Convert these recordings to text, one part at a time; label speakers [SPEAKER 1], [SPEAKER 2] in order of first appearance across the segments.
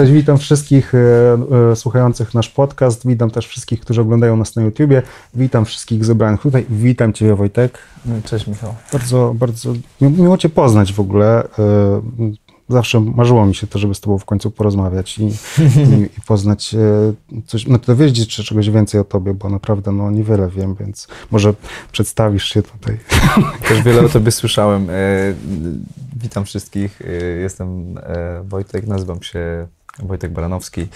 [SPEAKER 1] Cześć, witam wszystkich e, e, słuchających nasz podcast. Witam też wszystkich, którzy oglądają nas na YouTubie. Witam wszystkich zebranych tutaj. Witam Ciebie, Wojtek.
[SPEAKER 2] Cześć, Michał.
[SPEAKER 1] Bardzo, bardzo mi- miło Cię poznać w ogóle. E, Zawsze marzyło mi się to, żeby z Tobą w końcu porozmawiać i, i, i poznać e, coś, no dowiedzieć się czegoś więcej o Tobie, bo naprawdę no, niewiele wiem, więc może przedstawisz się tutaj.
[SPEAKER 2] Też wiele o tobie słyszałem. E, witam wszystkich. E, jestem Wojtek, nazywam się Wojtek Baranowski.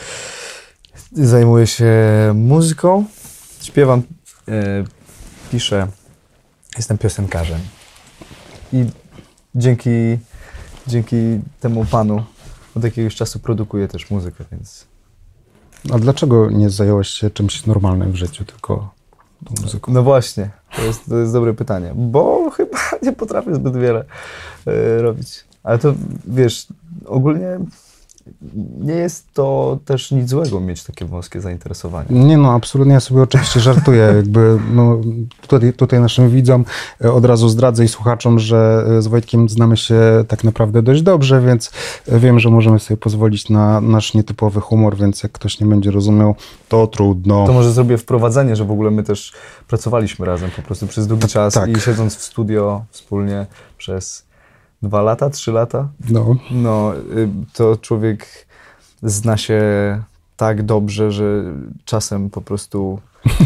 [SPEAKER 2] Zajmuję się muzyką, śpiewam, e, piszę, jestem piosenkarzem. I dzięki, dzięki temu panu od jakiegoś czasu produkuję też muzykę, więc
[SPEAKER 1] A dlaczego nie zająłeś się czymś normalnym w życiu, tylko tą muzyką?
[SPEAKER 2] No właśnie, to jest, to jest dobre pytanie, bo chyba nie potrafię zbyt wiele e, robić. Ale to wiesz, ogólnie nie jest to też nic złego mieć takie wąskie zainteresowanie.
[SPEAKER 1] Nie no, absolutnie, ja sobie oczywiście żartuję, jakby no, tutaj, tutaj naszym widzom e, od razu zdradzę i słuchaczom, że e, z Wojtkiem znamy się tak naprawdę dość dobrze, więc e, wiem, że możemy sobie pozwolić na nasz nietypowy humor, więc jak ktoś nie będzie rozumiał, to trudno.
[SPEAKER 2] To może zrobię wprowadzenie, że w ogóle my też pracowaliśmy razem po prostu przez długi czas
[SPEAKER 1] tak.
[SPEAKER 2] i siedząc w studio wspólnie przez dwa lata, trzy lata,
[SPEAKER 1] No,
[SPEAKER 2] no y, to człowiek zna się tak dobrze, że czasem po prostu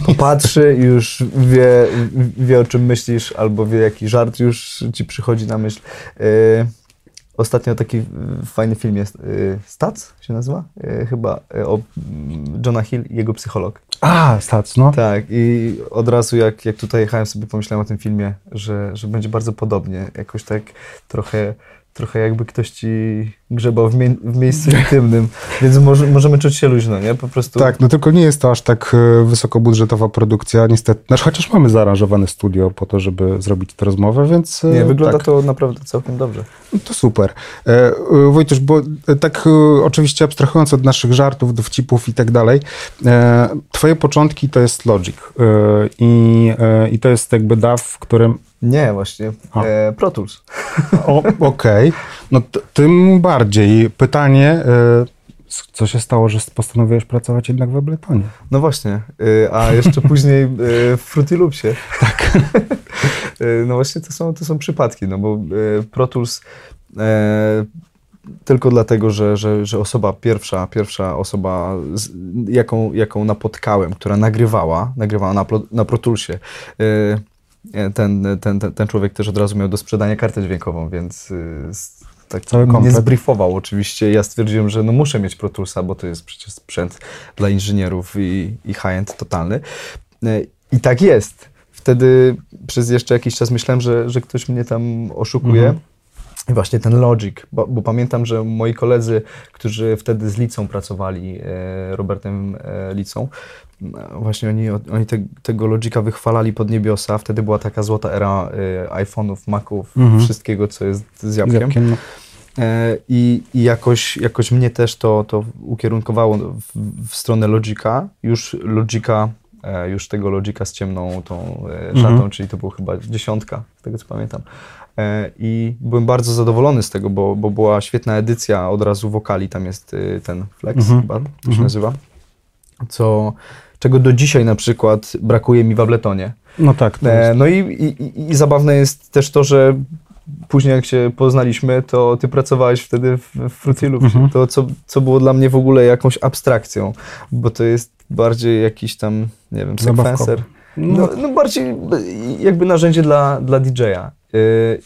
[SPEAKER 2] popatrzy i już wie, wie o czym myślisz, albo wie jaki żart już ci przychodzi na myśl. Y, Ostatnio taki fajny film jest, y, Stats się nazywa? Y, Chyba o mm, Johna Hill i jego psycholog.
[SPEAKER 1] A, stac, no.
[SPEAKER 2] Tak, i od razu jak, jak tutaj jechałem sobie pomyślałem o tym filmie, że, że będzie bardzo podobnie. Jakoś tak trochę, trochę jakby ktoś ci grzebał w, mie- w miejscu intymnym, więc może, możemy czuć się luźno, nie? Po prostu.
[SPEAKER 1] Tak, no tylko nie jest to aż tak e, wysokobudżetowa produkcja, niestety. Znaczy, chociaż mamy zaaranżowane studio po to, żeby zrobić tę rozmowę, więc... e,
[SPEAKER 2] Nie, wygląda
[SPEAKER 1] tak.
[SPEAKER 2] to naprawdę całkiem dobrze.
[SPEAKER 1] No To super. E, Wojtusz, bo tak oczywiście abstrahując od naszych żartów, dowcipów i tak dalej, twoje początki to jest Logic i, i to jest jakby DAW, w którym...
[SPEAKER 2] Nie, właśnie. E, Pro Tools.
[SPEAKER 1] Okej, no t- tym bardziej. Pytanie, e, co się stało, że postanowiłeś pracować jednak w Abletonie?
[SPEAKER 2] No właśnie, y, a jeszcze później y, w Fruity Loopsie. Tak. No właśnie to są, to są przypadki, no bo y, Pro Tools e, tylko dlatego, że, że, że osoba pierwsza, pierwsza osoba, z, jaką, jaką napotkałem, która nagrywała, nagrywała na, na Pro Toolsie, ten, ten, ten, ten człowiek też od razu miał do sprzedania kartę dźwiękową, więc y, tak
[SPEAKER 1] Cały
[SPEAKER 2] mnie
[SPEAKER 1] komplet.
[SPEAKER 2] zbriefował oczywiście. Ja stwierdziłem, że no muszę mieć Pro Toolsa, bo to jest przecież sprzęt dla inżynierów i, i high-end totalny. Y, I tak jest. Wtedy przez jeszcze jakiś czas myślałem, że, że ktoś mnie tam oszukuje.
[SPEAKER 1] Mhm.
[SPEAKER 2] I właśnie ten Logic, bo, bo pamiętam, że moi koledzy, którzy wtedy z Licą pracowali, e, Robertem e, Licą, e, właśnie oni, oni te, tego Logica wychwalali pod niebiosa. Wtedy była taka złota era e, iPhone'ów, Maców,
[SPEAKER 1] Mhm.
[SPEAKER 2] wszystkiego, co jest z jabłkiem.
[SPEAKER 1] Jabłkiem, no.
[SPEAKER 2] E, I, i jakoś, jakoś mnie też to, to ukierunkowało w, w stronę Logica, już Logica, e, już tego Logica z ciemną tą e, szatą,
[SPEAKER 1] Mhm.
[SPEAKER 2] czyli to było chyba dziesiątka, z tego co pamiętam. E, I byłem bardzo zadowolony z tego, bo, bo była świetna edycja od razu wokali, tam jest y, ten Flex
[SPEAKER 1] Mhm.
[SPEAKER 2] chyba, to się
[SPEAKER 1] Mhm.
[SPEAKER 2] nazywa, co, czego do dzisiaj na przykład brakuje mi w Abletonie.
[SPEAKER 1] No tak,
[SPEAKER 2] E, no i, i, i- zabawne jest też to, że później jak się poznaliśmy, to ty pracowałeś wtedy w, w Fruity.
[SPEAKER 1] Mhm.
[SPEAKER 2] To, co, co było dla mnie w ogóle jakąś abstrakcją, bo to jest bardziej jakiś tam, nie wiem, sekwenser.
[SPEAKER 1] no,
[SPEAKER 2] No, no bardziej jakby narzędzie dla, dla DJ-a. Yy,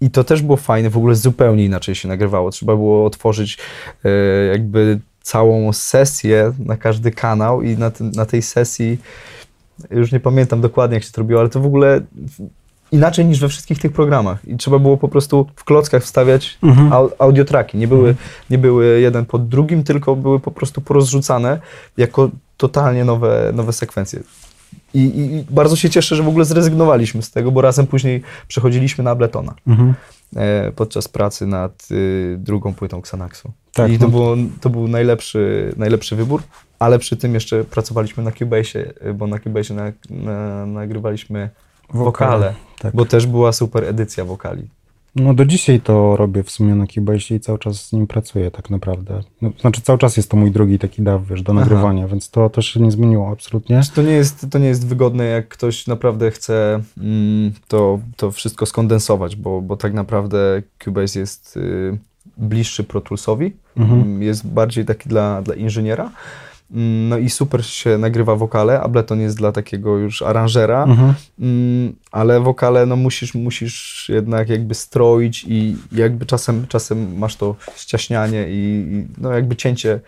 [SPEAKER 2] I to też było fajne, w ogóle zupełnie inaczej się nagrywało. Trzeba było otworzyć yy, jakby całą sesję na każdy kanał i na, tym- na tej sesji, już nie pamiętam dokładnie jak się to robiło, ale to w ogóle inaczej niż we wszystkich tych programach. I trzeba było po prostu w klockach wstawiać
[SPEAKER 1] Mhm.
[SPEAKER 2] au, audiotraki. Nie były, nie były jeden pod drugim, tylko były po prostu porozrzucane jako totalnie nowe, nowe sekwencje. I, i, bardzo się cieszę, że w ogóle zrezygnowaliśmy z tego, bo razem później przechodziliśmy na Abletona
[SPEAKER 1] mhm.
[SPEAKER 2] e, podczas pracy nad y, drugą płytą Xanaxu.
[SPEAKER 1] Tak,
[SPEAKER 2] I to,
[SPEAKER 1] no.
[SPEAKER 2] było, to był najlepszy, najlepszy wybór, ale przy tym jeszcze pracowaliśmy na Cubase'ie, y, bo na Cubase'ie na, na, nagrywaliśmy wokale,
[SPEAKER 1] tak.
[SPEAKER 2] bo też była super edycja wokali.
[SPEAKER 1] No do dzisiaj to robię w sumie na Cubase i cały czas z nim pracuję tak naprawdę. No, znaczy cały czas jest to mój drugi taki daw, wiesz, do
[SPEAKER 2] Aha.
[SPEAKER 1] nagrywania, więc to, to się nie zmieniło absolutnie.
[SPEAKER 2] Znaczy, To nie jest, to nie jest wygodne, jak ktoś naprawdę chce mm, to, to wszystko skondensować, bo, bo tak naprawdę Cubase jest y, bliższy Pro Toolsowi,
[SPEAKER 1] Mhm.
[SPEAKER 2] jest bardziej taki dla, dla inżyniera. No i super się nagrywa wokale, Ableton jest dla takiego już aranżera,
[SPEAKER 1] Mhm.
[SPEAKER 2] Mm, ale wokale no musisz, musisz jednak jakby stroić i jakby czasem, czasem masz to ściaśnianie i, i no jakby cięcie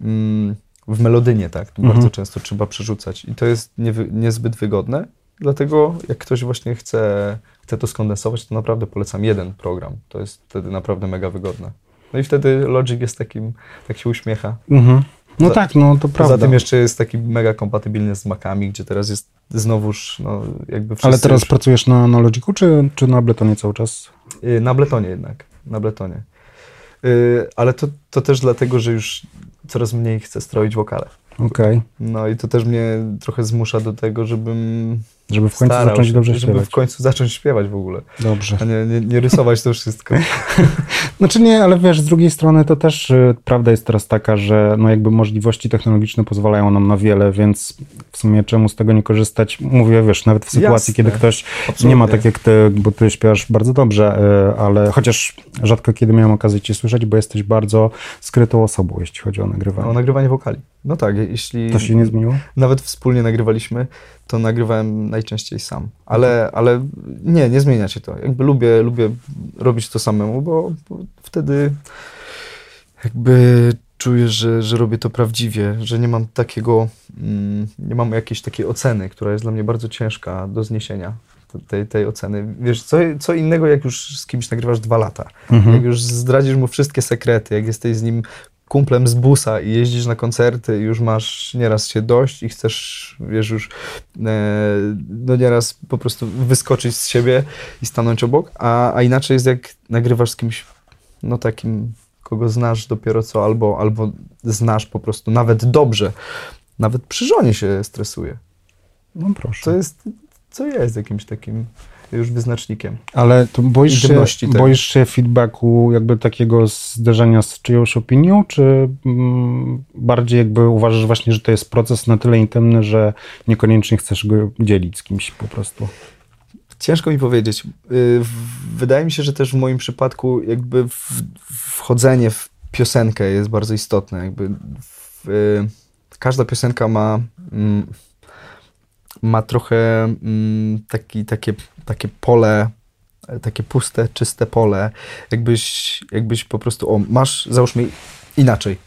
[SPEAKER 2] mm, w melodynie, tak?
[SPEAKER 1] Mhm.
[SPEAKER 2] Bardzo często trzeba przerzucać i to jest niewy, niezbyt wygodne, dlatego jak ktoś właśnie chce, chce to skondensować, to naprawdę polecam jeden program, to jest wtedy naprawdę mega wygodne. No i wtedy Logic jest takim, tak się uśmiecha.
[SPEAKER 1] Mhm. No
[SPEAKER 2] Za-
[SPEAKER 1] tak, no to prawda.
[SPEAKER 2] Poza tym jeszcze jest taki mega kompatybilny z Macami, gdzie teraz jest znowuż no, jakby
[SPEAKER 1] Ale teraz
[SPEAKER 2] już...
[SPEAKER 1] pracujesz na, na Logiku, czy, czy na Abletonie cały czas?
[SPEAKER 2] Y, Na Bletonie jednak, na Bletonie. Y, Ale to, to też dlatego, że już coraz mniej chcę stroić wokale.
[SPEAKER 1] Okej.
[SPEAKER 2] No i to też mnie trochę zmusza do tego, żebym
[SPEAKER 1] Żeby w końcu
[SPEAKER 2] starał
[SPEAKER 1] zacząć
[SPEAKER 2] się,
[SPEAKER 1] dobrze
[SPEAKER 2] żeby
[SPEAKER 1] śpiewać.
[SPEAKER 2] w końcu zacząć śpiewać w ogóle,
[SPEAKER 1] Dobrze.
[SPEAKER 2] a nie, nie, nie rysować to wszystko.
[SPEAKER 1] Znaczy nie, ale wiesz, z drugiej strony to też y, prawda jest teraz taka, że no jakby możliwości technologiczne pozwalają nam na wiele, więc w sumie czemu z tego nie korzystać? Mówię, wiesz, nawet w sytuacji,
[SPEAKER 2] Jasne.
[SPEAKER 1] kiedy ktoś
[SPEAKER 2] Absolutnie.
[SPEAKER 1] nie ma tak jak ty, bo ty śpiewasz bardzo dobrze, y, ale chociaż rzadko kiedy miałem okazję cię słyszeć, bo jesteś bardzo skrytą osobą, jeśli chodzi o nagrywanie.
[SPEAKER 2] O nagrywanie wokali. No tak, jeśli
[SPEAKER 1] To się nie zmieniło?
[SPEAKER 2] nawet wspólnie nagrywaliśmy, to nagrywałem najczęściej sam. Ale, ale nie, nie zmienia się to. Jakby lubię, lubię robić to samemu, bo, bo wtedy jakby czuję, że, że robię to prawdziwie, że nie mam takiego, mm, nie mam jakiejś takiej oceny, która jest dla mnie bardzo ciężka do zniesienia. Tej, tej oceny. Wiesz, co, co innego, jak już z kimś nagrywasz dwa lata.
[SPEAKER 1] Mhm.
[SPEAKER 2] Jak już zdradzisz mu wszystkie sekrety, jak jesteś z nim kumplem z busa i jeździsz na koncerty i już masz nieraz się dość i chcesz, wiesz, już e, no nieraz po prostu wyskoczyć z siebie i stanąć obok, a, a inaczej jest jak nagrywasz z kimś, no takim, kogo znasz dopiero co, albo, albo znasz po prostu nawet dobrze. Nawet przy żonie się stresuje.
[SPEAKER 1] No proszę.
[SPEAKER 2] To jest, co jest jakimś takim już wyznacznikiem.
[SPEAKER 1] Ale to boisz się,
[SPEAKER 2] tego.
[SPEAKER 1] boisz się feedbacku, jakby takiego zderzenia z czyjąś opinią, czy mm, bardziej jakby uważasz właśnie, że to jest proces na tyle intymny, że niekoniecznie chcesz go dzielić z kimś po prostu?
[SPEAKER 2] Ciężko mi powiedzieć. Y, Wydaje mi się, że też w moim przypadku jakby wchodzenie w piosenkę jest bardzo istotne. Jakby w, y, każda piosenka ma, mm, ma trochę mm, taki, takie, takie pole, takie puste, czyste pole. Jakbyś, jakbyś po prostu, o, masz, załóżmy inaczej.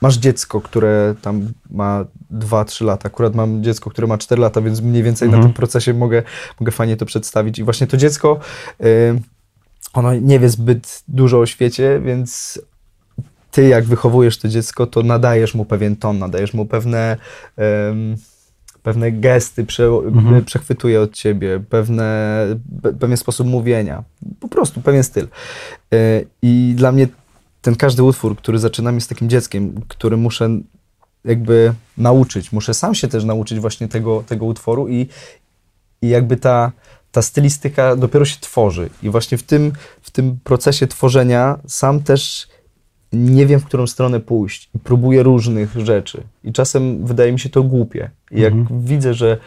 [SPEAKER 2] Masz dziecko, które tam ma 2-3 lata. Akurat mam dziecko, które ma 4 lata, więc mniej więcej
[SPEAKER 1] Mhm.
[SPEAKER 2] na tym procesie mogę, mogę fajnie to przedstawić. I właśnie to dziecko, y, ono nie wie zbyt dużo o świecie, więc ty jak wychowujesz to dziecko, to nadajesz mu pewien ton, nadajesz mu pewne, pewne gesty, prze,
[SPEAKER 1] Mhm.
[SPEAKER 2] przechwytuje od ciebie, pewne, pe, pewien sposób mówienia, po prostu pewien styl. Y, I dla mnie ten każdy utwór, który zaczynam jest takim dzieckiem, który muszę jakby nauczyć, muszę sam się też nauczyć właśnie tego, tego utworu i, i jakby ta, ta stylistyka dopiero się tworzy. I właśnie w tym, w tym procesie tworzenia sam też nie wiem, w którą stronę pójść. Próbuję różnych rzeczy. I czasem wydaje mi się to głupie. I jak
[SPEAKER 1] Mhm.
[SPEAKER 2] widzę, że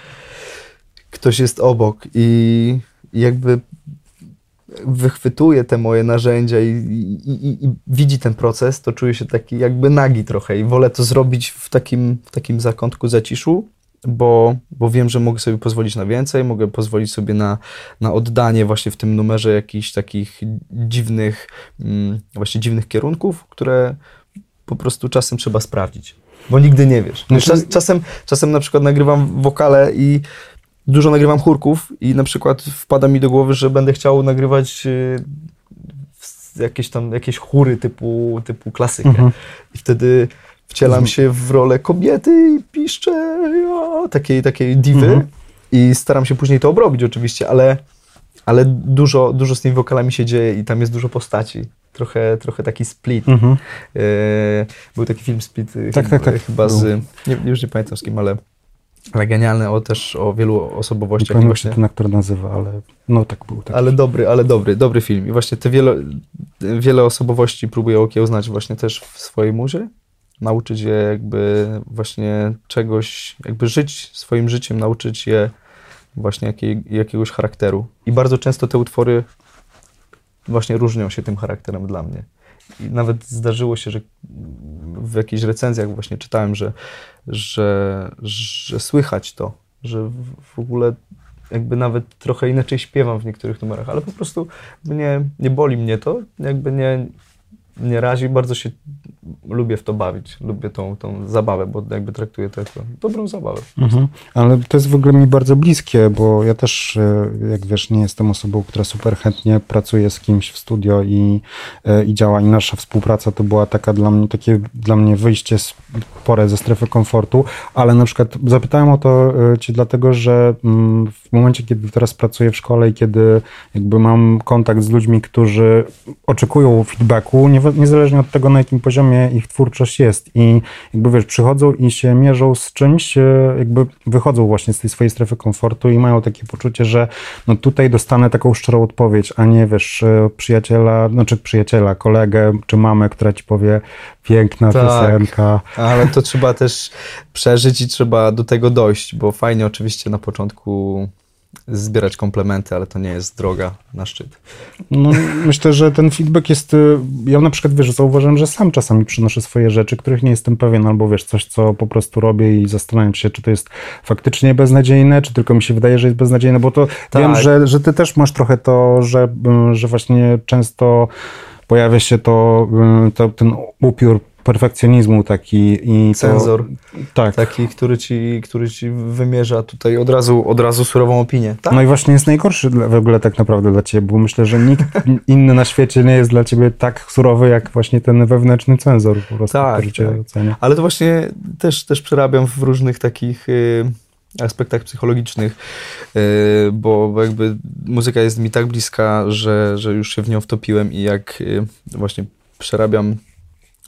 [SPEAKER 2] ktoś jest obok i, i jakby wychwytuje te moje narzędzia i, i, i, i widzi ten proces, to czuję się taki jakby nagi trochę i wolę to zrobić w takim, w takim zakątku zaciszu, bo, bo wiem, że mogę sobie pozwolić na więcej, mogę pozwolić sobie na, na oddanie właśnie w tym numerze jakichś takich dziwnych, mm, właśnie dziwnych kierunków, które po prostu czasem trzeba sprawdzić, bo nigdy nie wiesz.
[SPEAKER 1] Znaczy-
[SPEAKER 2] Czas, czasem, czasem na przykład nagrywam wokale i dużo nagrywam chórków i na przykład wpada mi do głowy, że będę chciał nagrywać y, jakieś tam jakieś chóry typu, typu klasykę.
[SPEAKER 1] Mhm.
[SPEAKER 2] I wtedy wcielam
[SPEAKER 1] Mhm.
[SPEAKER 2] się w rolę kobiety i piszczę ja, takiej, takiej diwy
[SPEAKER 1] Mhm.
[SPEAKER 2] i staram się później to obrobić oczywiście, ale, ale dużo, dużo z tymi wokalami się dzieje i tam jest dużo postaci. Trochę, trochę taki split.
[SPEAKER 1] Mhm.
[SPEAKER 2] E, był taki film Split e,
[SPEAKER 1] Tak,
[SPEAKER 2] chyba,
[SPEAKER 1] tak, tak.
[SPEAKER 2] chyba z, nie, już nie pamiętam z kim, ale ale genialny o też o wielu osobowościach.
[SPEAKER 1] Nie pamiętam, właśnie... się ten aktor nazywa, ale no tak był. Tak.
[SPEAKER 2] Ale dobry, ale dobry, dobry film. I właśnie te wiele, wiele osobowości próbuję okiełznać właśnie też w swojej muzie. Nauczyć je jakby właśnie czegoś, jakby żyć swoim życiem, nauczyć je właśnie jakiej, jakiegoś charakteru. I bardzo często te utwory właśnie różnią się tym charakterem dla mnie. I nawet zdarzyło się, że w jakichś recenzjach właśnie czytałem, że, że, że słychać to, że w ogóle jakby nawet trochę inaczej śpiewam w niektórych numerach, ale po prostu nie, nie boli mnie to, jakby nie, nie razi, bardzo się lubię w to bawić, lubię tą, tą zabawę, bo jakby traktuję to jako dobrą zabawę.
[SPEAKER 1] Mhm. Ale to jest w ogóle mi bardzo bliskie, bo ja też, e, jak wiesz, nie jestem osobą, która super chętnie pracuje z kimś w studio i, e, i działa i nasza współpraca to była taka dla mnie, takie dla mnie wyjście spore ze strefy komfortu, ale na przykład zapytałem o to e, cię dlatego, że mm, w momencie, kiedy teraz pracuję w szkole i kiedy jakby mam kontakt z ludźmi, którzy oczekują feedbacku, nie, niezależnie od tego, na jakim poziomie ich twórczość jest i jakby wiesz, przychodzą i się mierzą z czymś, e, jakby wychodzą właśnie z tej swojej strefy komfortu i mają takie poczucie, że no tutaj dostanę taką szczerą odpowiedź, a nie wiesz, e, przyjaciela, znaczy przyjaciela, kolegę czy mamę, która ci powie piękna tak, piosenka.
[SPEAKER 2] Ale to trzeba też przeżyć i trzeba do tego dojść, bo fajnie oczywiście na początku zbierać komplementy, ale to nie jest droga na szczyt.
[SPEAKER 1] No, myślę, że ten feedback jest. Y, ja na przykład wiesz, zauważyłem, że sam czasami przynoszę swoje rzeczy, których nie jestem pewien, albo wiesz, coś, co po prostu robię i zastanawiam się, czy to jest faktycznie beznadziejne, czy tylko mi się wydaje, że jest beznadziejne, bo to tak. wiem, że, że ty też masz trochę to, że, y, że właśnie często pojawia się to, y, to ten upiór perfekcjonizmu taki i
[SPEAKER 2] cenzor to, tak. taki, który ci, który ci wymierza tutaj od razu, od razu surową opinię. Tak?
[SPEAKER 1] No i właśnie jest najgorszy w ogóle tak naprawdę dla ciebie, bo myślę, że nikt inny na świecie nie jest dla ciebie tak surowy, jak właśnie ten wewnętrzny cenzor po prostu, tak, który cię tak. ocenia.
[SPEAKER 2] Ale to właśnie też, też przerabiam w różnych takich... Y, aspektach psychologicznych, y, bo jakby muzyka jest mi tak bliska, że, że już się w nią wtopiłem i jak y, właśnie przerabiam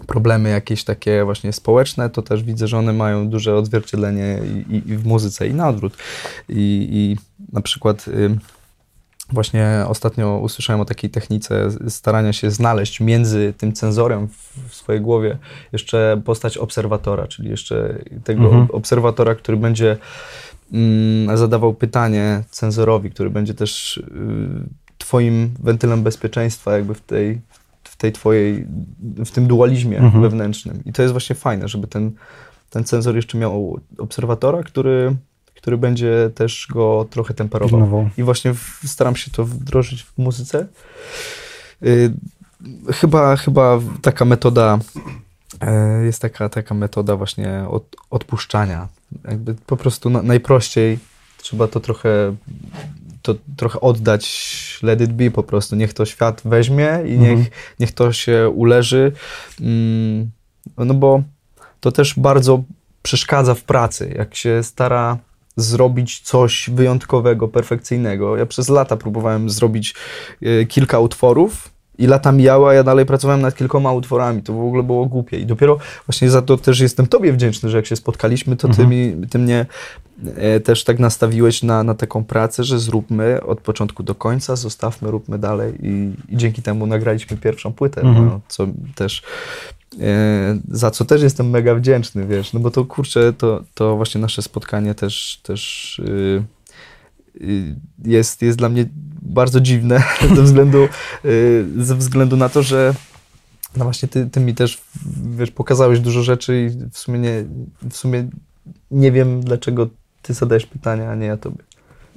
[SPEAKER 2] problemy jakieś takie właśnie społeczne, to też widzę, że one mają duże odzwierciedlenie i, i, i w muzyce i na odwrót. I, i na przykład y, właśnie ostatnio usłyszałem o takiej technice starania się znaleźć między tym cenzorem w, swojej głowie jeszcze postać obserwatora, czyli jeszcze tego mhm. obserwatora, który będzie mm, zadawał pytanie cenzorowi, który będzie też y, twoim wentylem bezpieczeństwa jakby w tej, tej twojej, w tym dualizmie mhm. wewnętrznym. I to jest właśnie fajne, żeby ten, ten cenzor jeszcze miał obserwatora, który, który będzie też go trochę temperował. I właśnie w, staram się to wdrożyć w muzyce. Y, chyba, chyba taka metoda y, jest taka, taka metoda właśnie od, odpuszczania. Jakby po prostu na, najprościej trzeba to trochę to trochę oddać, let it be po prostu. Niech to świat weźmie i niech, mhm. niech to się uleży. Mm, no bo to też bardzo przeszkadza w pracy, jak się stara zrobić coś wyjątkowego, perfekcyjnego. Ja przez lata próbowałem zrobić y, kilka utworów i lata mijały, a ja dalej pracowałem nad kilkoma utworami. To w ogóle było głupie. I dopiero właśnie za to też jestem Tobie wdzięczny, że jak się spotkaliśmy, to Ty, mhm. mi, ty mnie e, też tak nastawiłeś na, na taką pracę, że zróbmy od początku do końca, zostawmy, róbmy dalej. I, i dzięki temu nagraliśmy pierwszą płytę, mhm. no, co też e, za co też jestem mega wdzięczny, wiesz, no bo to kurczę, to, to właśnie nasze spotkanie też, też y, y, jest, jest dla mnie bardzo dziwne ze względu, y, ze względu na to, że no właśnie ty, ty mi też wiesz, pokazałeś dużo rzeczy i w sumie nie, w sumie nie wiem, dlaczego ty zadajesz pytania, a nie ja tobie.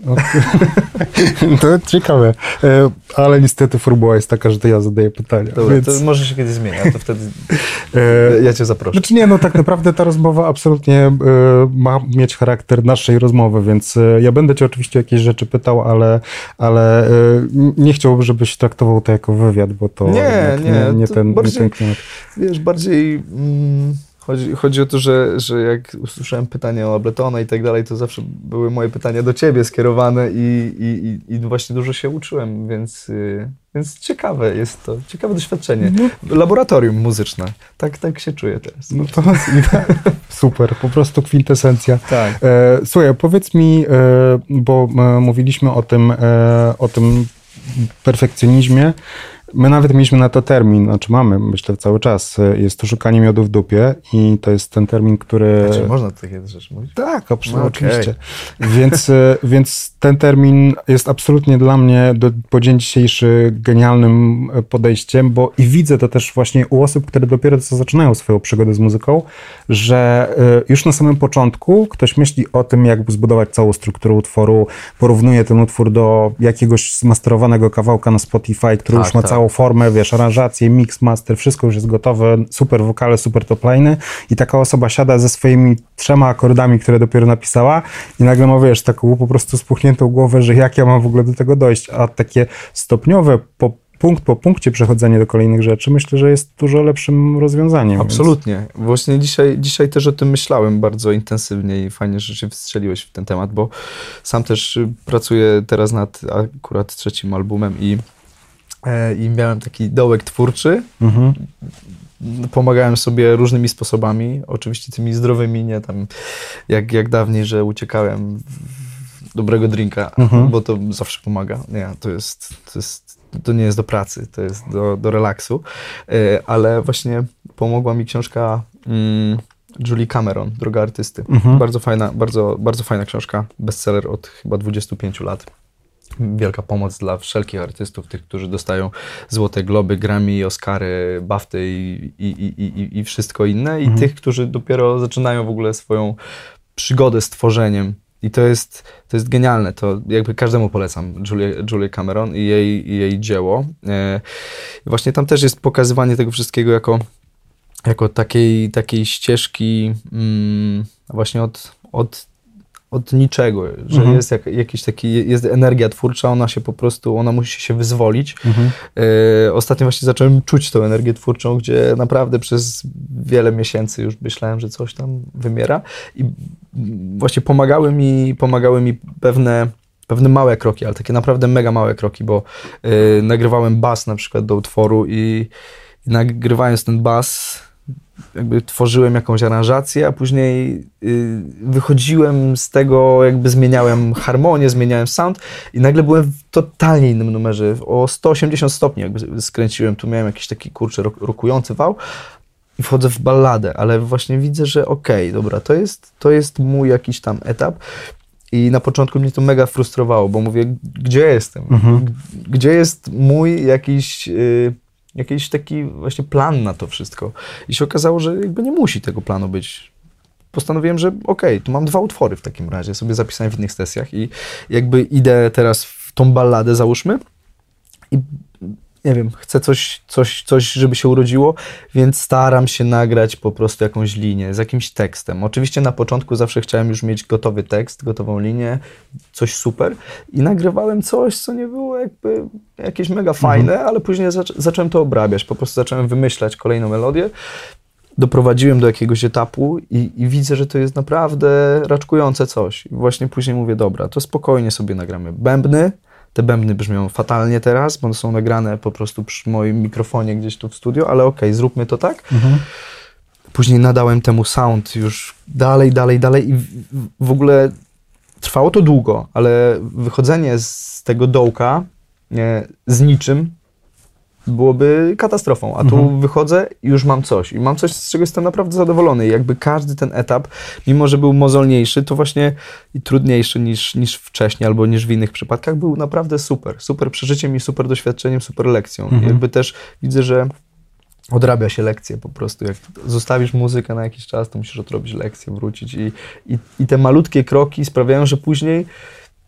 [SPEAKER 1] To ciekawe, e, ale niestety formuła jest taka, że to ja zadaję pytania.
[SPEAKER 2] Dobra, więc... to może się kiedyś zmienia, to wtedy e, ja cię zaproszę.
[SPEAKER 1] Znaczy nie, no tak naprawdę ta rozmowa absolutnie e, ma mieć charakter naszej rozmowy, więc ja będę cię oczywiście jakieś rzeczy pytał, ale, ale nie chciałbym, żebyś traktował to jako wywiad, bo to
[SPEAKER 2] nie, nie, nie, nie, ten, bardziej, nie ten klimat. Wiesz, bardziej... Mm, Chodzi, chodzi o to, że, że jak usłyszałem pytanie o Abletona i tak dalej, to zawsze były moje pytania do ciebie skierowane i, i, i właśnie dużo się uczyłem, więc, y, więc ciekawe jest to, ciekawe doświadczenie.
[SPEAKER 1] No.
[SPEAKER 2] Laboratorium muzyczne, tak, tak się czuję teraz.
[SPEAKER 1] No to super, po prostu kwintesencja.
[SPEAKER 2] Tak.
[SPEAKER 1] E, słuchaj, powiedz mi, e, bo e, mówiliśmy o tym, e, o tym perfekcjonizmie. My nawet mieliśmy na to termin, znaczy mamy, myślę, cały czas. Jest to szukanie miodu w dupie i to jest ten termin, który...
[SPEAKER 2] Czy można takie rzeczy mówić?
[SPEAKER 1] Tak, absolutnie,
[SPEAKER 2] No,
[SPEAKER 1] oczywiście. Więc, e, więc ten termin jest absolutnie dla mnie do, po dzień dzisiejszy genialnym e, podejściem, bo i widzę to też właśnie u osób, które dopiero co zaczynają swoją przygodę z muzyką, że e, już na samym początku ktoś myśli o tym, jak zbudować całą strukturę utworu, porównuje ten utwór do jakiegoś zmasterowanego kawałka na Spotify, który
[SPEAKER 2] Tak,
[SPEAKER 1] już ma
[SPEAKER 2] tak.
[SPEAKER 1] całą formę, wiesz, aranżację, mix, master, wszystko już jest gotowe, super wokale, super topline i taka osoba siada ze swoimi trzema akordami, które dopiero napisała i nagle ma, wiesz, taką po prostu spuchniętą głowę, że jak ja mam w ogóle do tego dojść, a takie stopniowe po punkt po punkcie przechodzenie do kolejnych rzeczy, myślę, że jest dużo lepszym rozwiązaniem.
[SPEAKER 2] Absolutnie. Właśnie dzisiaj, dzisiaj też o tym myślałem bardzo intensywnie i fajnie, że się wstrzeliłeś w ten temat, bo sam też pracuję teraz nad akurat trzecim albumem i, i miałem taki dołek twórczy.
[SPEAKER 1] Mhm.
[SPEAKER 2] Pomagałem sobie różnymi sposobami, oczywiście tymi zdrowymi, nie tam jak, jak dawniej, że uciekałem dobrego drinka,
[SPEAKER 1] Mhm.
[SPEAKER 2] bo to zawsze pomaga. Nie, to jest, to jest to nie jest do pracy, to jest do, do relaksu, E, ale właśnie pomogła mi książka mm, Julie Cameron, Droga artysty.
[SPEAKER 1] Mhm.
[SPEAKER 2] Bardzo fajna, bardzo, bardzo fajna książka, bestseller od chyba 25 lat. Wielka pomoc dla wszelkich artystów, tych, którzy dostają Złote Globy, Grammy, Oscary, Bafty i, i, i, i, wszystko inne, i
[SPEAKER 1] Mhm.
[SPEAKER 2] tych, którzy dopiero zaczynają w ogóle swoją przygodę z tworzeniem. I to jest, to jest genialne. To jakby każdemu polecam Julię, Julię Cameron i jej, jej dzieło. E, właśnie tam też jest pokazywanie tego wszystkiego jako, jako takiej, takiej ścieżki mm, właśnie od, od, od niczego, że
[SPEAKER 1] Mhm.
[SPEAKER 2] jest jak, jakiś taki, jest energia twórcza, ona się po prostu, ona musi się wyzwolić.
[SPEAKER 1] Mhm.
[SPEAKER 2] E, ostatnio właśnie zacząłem czuć tą energię twórczą, gdzie naprawdę przez wiele miesięcy już myślałem, że coś tam wymiera i właśnie pomagały mi, pomagały mi pewne, pewne małe kroki, ale takie naprawdę mega małe kroki, bo e, nagrywałem bas na przykład do utworu i, i nagrywając ten bas jakby tworzyłem jakąś aranżację, a później y, wychodziłem z tego, jakby zmieniałem harmonię, zmieniałem sound i nagle byłem w totalnie innym numerze, o 180 stopni jakby skręciłem, tu miałem jakiś taki kurczę rok, rokujący wał i wchodzę w balladę, ale właśnie widzę, że okej, dobra, to jest, to jest mój jakiś tam etap i na początku mnie to mega frustrowało, bo mówię, gdzie jestem?
[SPEAKER 1] Mhm.
[SPEAKER 2] Gdzie jest mój jakiś... Y, jakiś taki właśnie plan na to wszystko. I się okazało, że jakby nie musi tego planu być. Postanowiłem, że okej, tu mam dwa utwory w takim razie, sobie zapisałem w innych sesjach i jakby idę teraz w tą balladę, załóżmy, i nie wiem, chcę coś, coś, coś, żeby się urodziło, więc staram się nagrać po prostu jakąś linię z jakimś tekstem. Oczywiście na początku zawsze chciałem już mieć gotowy tekst, gotową linię, coś super i nagrywałem coś, co nie było jakby jakieś mega fajne, ale później zac- zacząłem to obrabiać, po prostu zacząłem wymyślać kolejną melodię, doprowadziłem do jakiegoś etapu i, i widzę, że to jest naprawdę raczkujące coś. I właśnie później mówię, dobra, to spokojnie sobie nagramy bębny, te bębny brzmią fatalnie teraz, bo są nagrane po prostu przy moim mikrofonie gdzieś tu w studio, ale okej, zróbmy to tak.
[SPEAKER 1] Mhm.
[SPEAKER 2] Później nadałem temu sound już dalej, dalej, dalej i w, w ogóle trwało to długo, ale wychodzenie z tego dołka nie, z niczym byłoby katastrofą. A tu
[SPEAKER 1] Mhm.
[SPEAKER 2] wychodzę i już mam coś. I mam coś, z czego jestem naprawdę zadowolony. I jakby każdy ten etap, mimo że był mozolniejszy, to właśnie i trudniejszy niż, niż wcześniej albo niż w innych przypadkach, był naprawdę super. Super przeżyciem i super doświadczeniem, super lekcją. I
[SPEAKER 1] Mhm.
[SPEAKER 2] jakby też widzę, że odrabia się lekcje po prostu. Jak zostawisz muzykę na jakiś czas, to musisz odrobić lekcję, wrócić i, i, i te malutkie kroki sprawiają, że później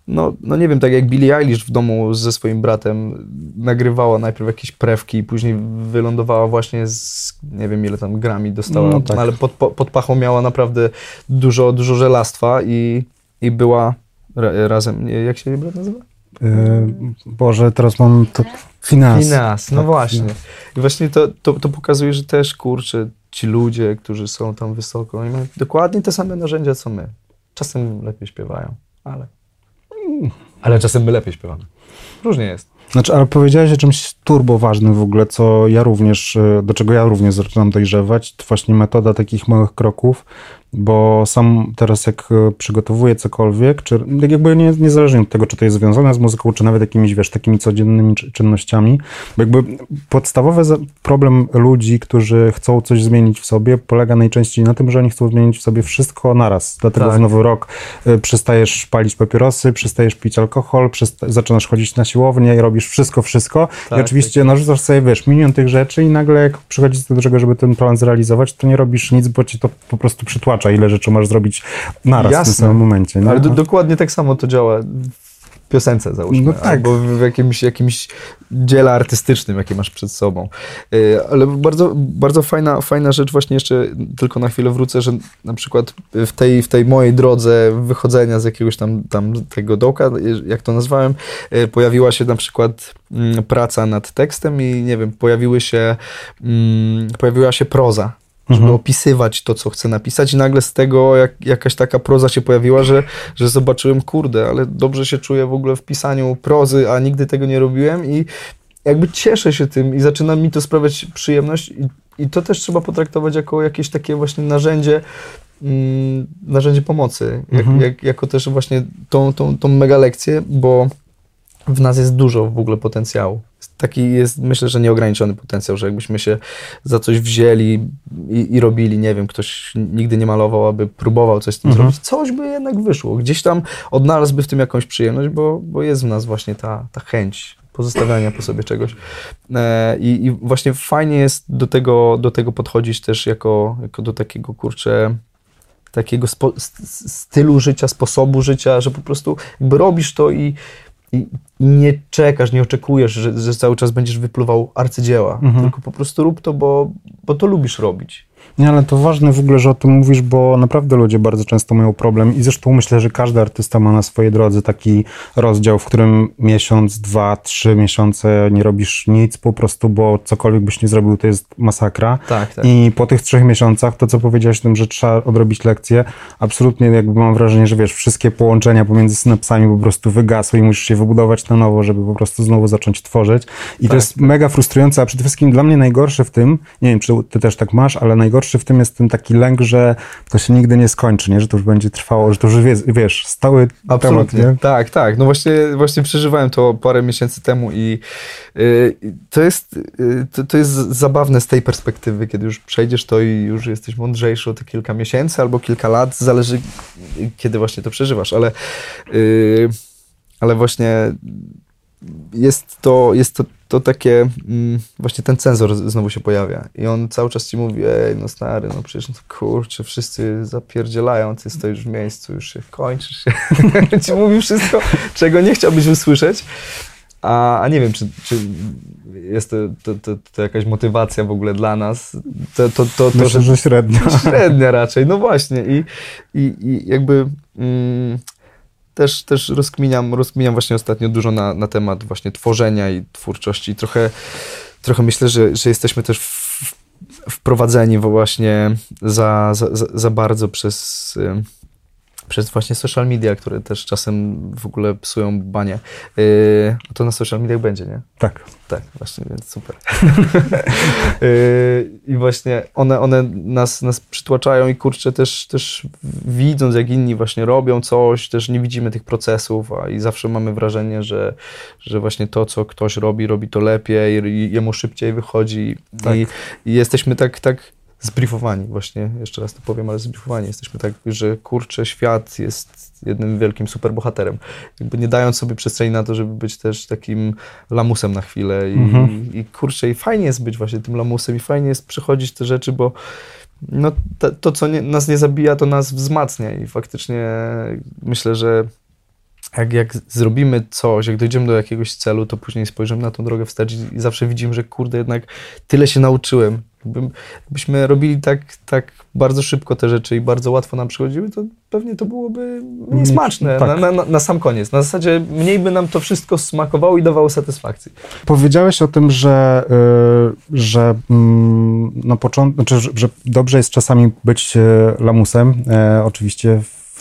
[SPEAKER 2] no, no nie wiem, tak jak Billie Eilish w domu ze swoim bratem nagrywała najpierw jakieś prewki, później wylądowała właśnie z, nie wiem ile tam grami dostała,
[SPEAKER 1] No tak.
[SPEAKER 2] ale pod, po- pod pachą miała naprawdę dużo, dużo żelastwa i, i była ra, razem, jak się jej brat nazywa?
[SPEAKER 1] Yy, Boże, teraz mam to Finas.
[SPEAKER 2] Finas, no
[SPEAKER 1] Tak,
[SPEAKER 2] właśnie.
[SPEAKER 1] finas.
[SPEAKER 2] I właśnie to, to, to pokazuje, że też, kurczę, ci ludzie, którzy są tam wysoko, oni mają dokładnie te same narzędzia, co my. Czasem lepiej śpiewają, ale... Ale czasem my lepiej śpiewamy. Różnie jest.
[SPEAKER 1] Znaczy, ale powiedziałeś o czymś turbo ważnym w ogóle, co ja również, y, do czego ja również zaczynam dojrzewać, to właśnie metoda takich małych kroków, bo sam teraz jak y, przygotowuję cokolwiek, czy tak jakby nie, niezależnie od tego, czy to jest związane z muzyką, czy nawet jakimiś, wiesz, takimi codziennymi czy- czynnościami, bo jakby podstawowy problem ludzi, którzy chcą coś zmienić w sobie, polega najczęściej na tym, że oni chcą zmienić w sobie wszystko naraz. Dlatego
[SPEAKER 2] Tak.
[SPEAKER 1] w nowy rok y, przestajesz palić papierosy, przestajesz pić alkohol, przesta- zaczynasz chodzić na siłownię i robisz wszystko, wszystko.
[SPEAKER 2] Tak,
[SPEAKER 1] I oczywiście narzucasz sobie, wiesz, milion tych rzeczy i nagle jak przychodzi do tego, żeby ten plan zrealizować, to nie robisz nic, bo ci to po prostu przytłacza, ile rzeczy masz zrobić naraz w
[SPEAKER 2] Jasne.
[SPEAKER 1] tym samym momencie. nie?
[SPEAKER 2] Ale do, dokładnie tak samo to działa w piosence, załóżmy,
[SPEAKER 1] No tak.
[SPEAKER 2] albo w jakimś, jakimś dziele artystycznym, jakie masz przed sobą. Yy, Ale bardzo, bardzo fajna, fajna rzecz, właśnie jeszcze tylko na chwilę wrócę, że na przykład w tej, w tej mojej drodze wychodzenia z jakiegoś tam, tam tego dołka, jak to nazwałem, yy, pojawiła się na przykład mm, praca nad tekstem i nie wiem, pojawiły się, mm, pojawiła się proza żeby
[SPEAKER 1] Mhm.
[SPEAKER 2] opisywać to, co chcę napisać i nagle z tego jak, jakaś taka proza się pojawiła, że, że zobaczyłem, kurde, ale dobrze się czuję w ogóle w pisaniu prozy, a nigdy tego nie robiłem i jakby cieszę się tym i zaczyna mi to sprawiać przyjemność i, i to też trzeba potraktować jako jakieś takie właśnie narzędzie, mm, narzędzie pomocy, jak,
[SPEAKER 1] Mhm.
[SPEAKER 2] jak, jako też właśnie tą, tą, tą mega lekcję, bo w nas jest dużo w ogóle potencjału. Taki jest, myślę, że nieograniczony potencjał, że jakbyśmy się za coś wzięli i, i robili, nie wiem, ktoś nigdy nie malował, aby próbował coś z tym
[SPEAKER 1] Mhm.
[SPEAKER 2] zrobić, coś by jednak wyszło. Gdzieś tam odnalazłby w tym jakąś przyjemność, bo, bo jest w nas właśnie ta, ta chęć pozostawiania po sobie czegoś. E, i, I właśnie fajnie jest do tego, do tego podchodzić też jako, jako do takiego, kurczę, takiego stylu życia, sposobu życia, że po prostu jakby robisz to i, i nie czekasz, nie oczekujesz, że, że cały czas będziesz wypluwał arcydzieła,
[SPEAKER 1] Mhm.
[SPEAKER 2] tylko po prostu rób to, bo, bo to lubisz robić.
[SPEAKER 1] Nie, ale to ważne w ogóle, że o tym mówisz, bo naprawdę ludzie bardzo często mają problem i zresztą myślę, że każdy artysta ma na swojej drodze taki rozdział, w którym miesiąc, dwa, trzy miesiące nie robisz nic po prostu, bo cokolwiek byś nie zrobił, to jest masakra.
[SPEAKER 2] Tak, tak.
[SPEAKER 1] I po tych trzech miesiącach, to co powiedziałeś o tym, że trzeba odrobić lekcję, absolutnie jakby mam wrażenie, że wiesz, wszystkie połączenia pomiędzy synapsami po prostu wygasły i musisz się wybudować na nowo, żeby po prostu znowu zacząć tworzyć. I to
[SPEAKER 2] Tak,
[SPEAKER 1] jest mega frustrujące, a przede wszystkim dla mnie najgorsze w tym, nie wiem, czy ty też tak masz, ale najgorszy w tym jest ten taki lęk, że to się nigdy nie skończy, nie? że to już będzie trwało, że to już jest, wiesz, stały
[SPEAKER 2] Absolutnie.
[SPEAKER 1] temat, nie?
[SPEAKER 2] Tak, tak. No właśnie, właśnie przeżywałem to parę miesięcy temu i y, to, jest, y, to, to jest zabawne z tej perspektywy, kiedy już przejdziesz to i już jesteś mądrzejszy o te kilka miesięcy albo kilka lat, zależy kiedy właśnie to przeżywasz, ale, y, ale właśnie jest to, jest to, to takie, mm, właśnie ten cenzor znowu się pojawia i on cały czas ci mówi, ej, no stary, no przecież, no kurczę, wszyscy zapierdzielają, ty stoisz w miejscu, już się kończysz się. ci mówi wszystko, czego nie chciałbyś usłyszeć, a, a nie wiem, czy, czy jest to, to, to, to jakaś motywacja w ogóle dla nas, to, to, to, to
[SPEAKER 1] Myślę, że średnio.
[SPEAKER 2] Średnia raczej, no właśnie. I, i, i jakby mm, też, też rozkminiam, rozkminiam właśnie ostatnio dużo na, na temat właśnie tworzenia i twórczości. Trochę, trochę myślę, że, że jesteśmy też w, wprowadzeni właśnie za, za, za- bardzo przez, przez właśnie social media, które też czasem w ogóle psują banie. Yy, to na social mediach będzie, nie?
[SPEAKER 1] Tak.
[SPEAKER 2] Tak, właśnie, więc super. Yy, I właśnie one, one nas, nas przytłaczają i kurczę też, też widząc jak inni właśnie robią coś, też nie widzimy tych procesów a i zawsze mamy wrażenie, że, że właśnie to, co ktoś robi, robi to lepiej i jemu szybciej wychodzi
[SPEAKER 1] Tak.
[SPEAKER 2] I, i jesteśmy tak, tak zbriefowani właśnie, jeszcze raz to powiem, ale zbriefowani jesteśmy tak, że kurczę, świat jest jednym wielkim superbohaterem. Jakby nie dając sobie przestrzeni na to, żeby być też takim lamusem na chwilę i,
[SPEAKER 1] Mhm.
[SPEAKER 2] i kurczę, i fajnie jest być właśnie tym lamusem i fajnie jest przechodzić te rzeczy, bo no, to, to co nie, nas nie zabija, to nas wzmacnia i faktycznie myślę, że jak, jak zrobimy coś, jak dojdziemy do jakiegoś celu, to później spojrzymy na tą drogę wstecz i, i zawsze widzimy, że kurde, jednak tyle się nauczyłem Jakby, jakbyśmy robili tak, tak bardzo szybko te rzeczy i bardzo łatwo nam przychodziły, to pewnie to byłoby mniej smaczne
[SPEAKER 1] tak.
[SPEAKER 2] na, na, na sam koniec. Na zasadzie mniej by nam to wszystko smakowało i dawało satysfakcji.
[SPEAKER 1] Powiedziałeś o tym, że, y, że mm, na początku, znaczy, że, że dobrze jest czasami być y, lamusem, e, oczywiście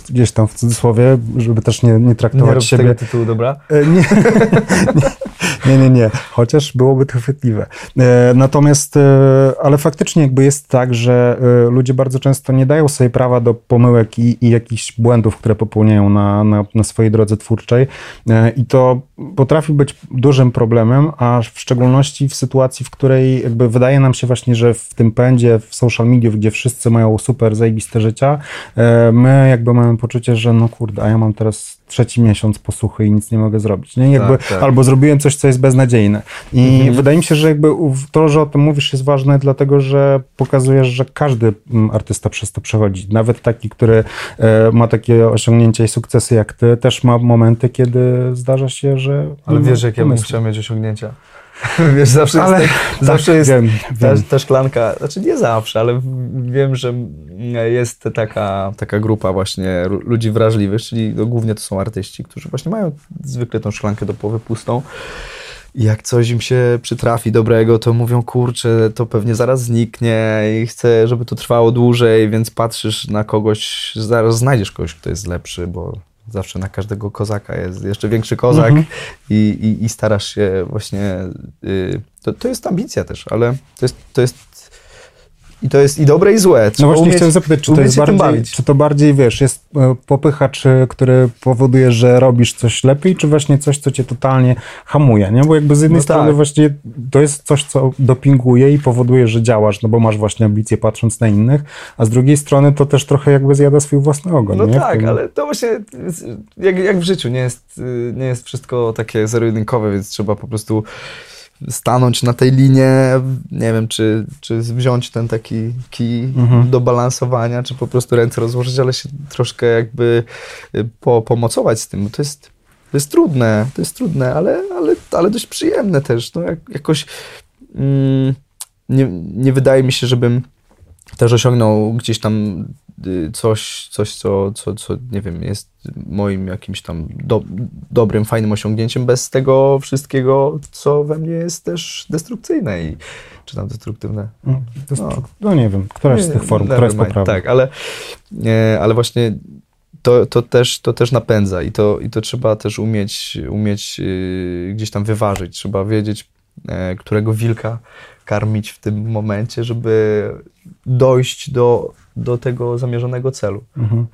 [SPEAKER 1] gdzieś tam w cudzysłowie, żeby też nie, nie
[SPEAKER 2] Nie
[SPEAKER 1] traktować
[SPEAKER 2] rób
[SPEAKER 1] siebie.
[SPEAKER 2] tego tytułu, dobra?
[SPEAKER 1] E, Nie, nie, nie, nie, chociaż byłoby to chwytliwe. E, Natomiast, e, ale faktycznie jakby jest tak, że e, ludzie bardzo często nie dają sobie prawa do pomyłek i, i jakichś błędów, które popełniają na, na, na swojej drodze twórczej i to potrafi być dużym problemem, a w szczególności w sytuacji, w której jakby wydaje nam się właśnie, że w tym pędzie, w social mediów, gdzie wszyscy mają super zajebiste życia, my jakby mamy poczucie, że no kurde, a ja mam teraz trzeci miesiąc posłuchy i nic nie mogę zrobić. Nie? Jakby,
[SPEAKER 2] Tak, tak.
[SPEAKER 1] Albo zrobiłem coś, co jest beznadziejne. I wydaje mi się, że jakby to, że o tym mówisz jest ważne, dlatego że pokazujesz, że każdy mm, artysta przez to przechodzi. Nawet taki, który e, ma takie osiągnięcia i sukcesy jak ty, też ma momenty, kiedy zdarza się, że...
[SPEAKER 2] Ale wiesz, jak ja bym chciał mieć osiągnięcia. wiesz, zawsze
[SPEAKER 1] Ale-
[SPEAKER 2] jest, tak, zawsze jest
[SPEAKER 1] wiem,
[SPEAKER 2] ta,
[SPEAKER 1] wiem.
[SPEAKER 2] ta szklanka, znaczy nie zawsze, ale wiem, że jest taka, taka grupa właśnie ludzi wrażliwych, czyli no, głównie to są artyści, którzy właśnie mają zwykle tą szklankę do połowy pustą. Jak coś im się przytrafi dobrego, to mówią, kurczę, to pewnie zaraz zniknie i chcę, żeby to trwało dłużej, więc patrzysz na kogoś, zaraz znajdziesz kogoś, kto jest lepszy, bo zawsze na każdego kozaka jest jeszcze większy kozak
[SPEAKER 1] Mhm.
[SPEAKER 2] i, i, i starasz się właśnie... Y, to, to jest ambicja też, ale to jest, to jest i to jest i dobre i złe.
[SPEAKER 1] No
[SPEAKER 2] Trzeba
[SPEAKER 1] właśnie
[SPEAKER 2] umieć,
[SPEAKER 1] chciałem zapytać, czy to jest bardziej, czy to bardziej, wiesz, jest e, popychacz, e, który powoduje, że robisz coś lepiej, czy właśnie coś, co cię totalnie hamuje, nie? Bo jakby z jednej
[SPEAKER 2] No
[SPEAKER 1] strony
[SPEAKER 2] tak.
[SPEAKER 1] właśnie to jest coś, co dopinguje i powoduje, że działasz, no bo masz właśnie ambicje patrząc na innych, a z drugiej strony to też trochę jakby zjada swój własny ogon,
[SPEAKER 2] No
[SPEAKER 1] nie?
[SPEAKER 2] Tak,
[SPEAKER 1] tym-
[SPEAKER 2] ale to właśnie jak, jak w życiu nie jest, y, nie jest wszystko takie zero-jedynkowe, więc trzeba po prostu stanąć na tej linie, nie wiem, czy, czy wziąć ten taki kij
[SPEAKER 1] Mhm.
[SPEAKER 2] do balansowania, czy po prostu ręce rozłożyć, ale się troszkę jakby y, po, pomocować z tym, bo to jest, to jest trudne, to jest trudne, ale, ale, ale dość przyjemne też, no jak, jakoś mm, nie, nie wydaje mi się, żebym też osiągnął gdzieś tam y, coś, coś co, co, co, nie wiem, jest moim jakimś tam do, dobrym, fajnym osiągnięciem bez tego wszystkiego, co we mnie jest też destrukcyjne i czy tam destruktywne.
[SPEAKER 1] No,
[SPEAKER 2] No.
[SPEAKER 1] no nie wiem, któraś z
[SPEAKER 2] Nie,
[SPEAKER 1] tych form, która jest poprawna.
[SPEAKER 2] Tak, ale, e, ale właśnie to, to, też, to też napędza i to, i to trzeba też umieć, umieć y, gdzieś tam wyważyć. Trzeba wiedzieć, którego wilka karmić w tym momencie, żeby dojść do, do tego zamierzonego celu.
[SPEAKER 1] Mhm.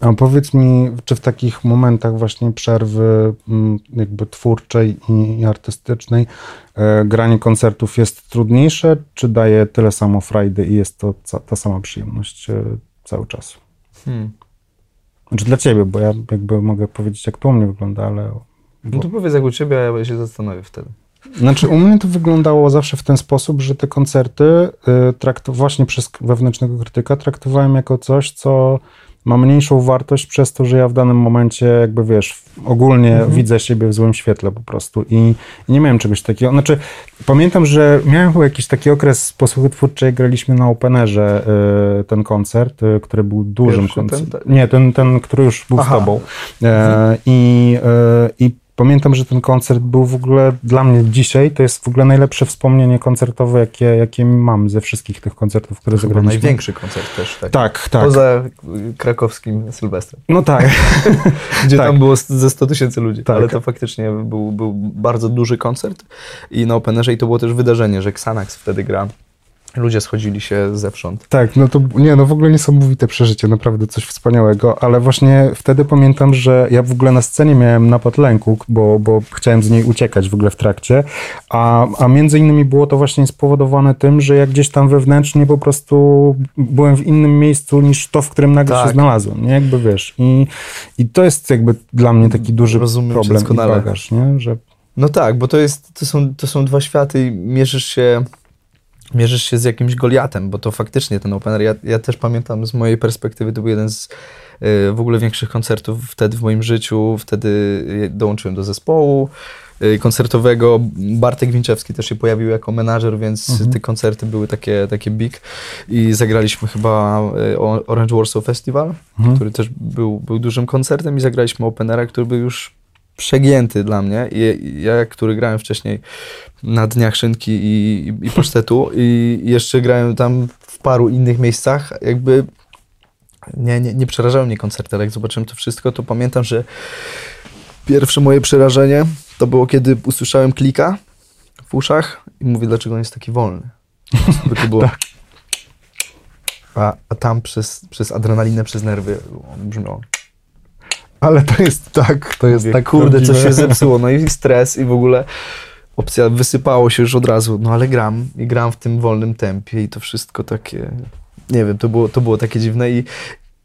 [SPEAKER 1] A powiedz mi, czy w takich momentach właśnie przerwy mm, jakby twórczej i, artystycznej e, granie koncertów jest trudniejsze, czy daje tyle samo frajdy i jest to ta sama przyjemność e, cały czas?
[SPEAKER 2] Hmm.
[SPEAKER 1] Znaczy dla ciebie, bo ja jakby mogę powiedzieć, jak to u mnie wygląda, ale...
[SPEAKER 2] No to powiedz jak u ciebie, a ja się zastanowię wtedy.
[SPEAKER 1] Znaczy u mnie to wyglądało zawsze w ten sposób, że te koncerty y, właśnie przez wewnętrznego krytyka traktowałem jako coś, co ma mniejszą wartość przez to, że ja w danym momencie jakby wiesz, ogólnie widzę siebie w złym świetle po prostu i, i nie miałem czegoś takiego. Znaczy pamiętam, że miałem chyba jakiś taki okres posłuchy twórczej, graliśmy na Openerze y, ten koncert, y, który był dużym koncertem.
[SPEAKER 2] tak?
[SPEAKER 1] Nie, ten, ten, który już był
[SPEAKER 2] Aha.
[SPEAKER 1] z tobą. E, I, I pamiętam, że ten koncert był w ogóle dla mnie dzisiaj, to jest w ogóle najlepsze wspomnienie koncertowe, jakie, jakie mam ze wszystkich tych koncertów, które zagraliśmy.
[SPEAKER 2] największy koncert też. Tak.
[SPEAKER 1] Tak, tak.
[SPEAKER 2] Poza krakowskim Sylwestrem.
[SPEAKER 1] No tak.
[SPEAKER 2] gdzie
[SPEAKER 1] Tak.
[SPEAKER 2] tam było ze 100 tysięcy ludzi.
[SPEAKER 1] Tak.
[SPEAKER 2] Ale to faktycznie był, był bardzo duży koncert i na Openerze i to było też wydarzenie, że Xanax wtedy gra. Ludzie schodzili się zewsząd.
[SPEAKER 1] Tak, no to nie, no w ogóle niesamowite przeżycie, naprawdę coś wspaniałego, ale właśnie wtedy pamiętam, że ja w ogóle na scenie miałem napad lęku, bo, bo chciałem z niej uciekać w ogóle w trakcie, a, a między innymi było to właśnie spowodowane tym, że ja gdzieś tam wewnętrznie po prostu byłem w innym miejscu niż to, w którym nagle
[SPEAKER 2] Tak.
[SPEAKER 1] się znalazłem, nie, jakby wiesz, i, i to jest jakby dla mnie taki duży
[SPEAKER 2] Rozumiem
[SPEAKER 1] problem i bagaż, nie, że
[SPEAKER 2] No tak, bo to, jest, to, są, to są dwa światy i mierzysz się, mierzysz się z jakimś Goliatem, bo to faktycznie ten opener, ja, ja też pamiętam z mojej perspektywy, to był jeden z y, w ogóle większych koncertów wtedy w moim życiu, wtedy y, dołączyłem do zespołu, y, koncertowego. Bartek Winczewski też się pojawił jako menażer, więc
[SPEAKER 1] Mhm.
[SPEAKER 2] te koncerty były takie, takie big. I zagraliśmy chyba Orange Warsaw Festival,
[SPEAKER 1] Mhm.
[SPEAKER 2] który też był, był dużym koncertem i zagraliśmy Openera, który był już przegięty dla mnie. I ja, który grałem wcześniej na Dniach Szynki i, i, i Pasztetu i jeszcze grałem tam w paru innych miejscach, jakby nie, nie, nie przerażały mnie koncerty, ale jak zobaczyłem to wszystko, to pamiętam, że pierwsze moje przerażenie to było, kiedy usłyszałem klika w uszach i mówię, dlaczego on jest taki wolny. To było... A, a tam przez, przez adrenalinę, przez nerwy on brzmiał.
[SPEAKER 1] Ale to jest tak, to jest
[SPEAKER 2] Mówię,
[SPEAKER 1] tak
[SPEAKER 2] kurde, coś
[SPEAKER 1] prawdziwe.
[SPEAKER 2] się zepsuło. No i stres i w ogóle opcja wysypało się już od razu. No ale gram i gram w tym wolnym tempie i to wszystko takie, nie wiem, to było, to było takie dziwne i,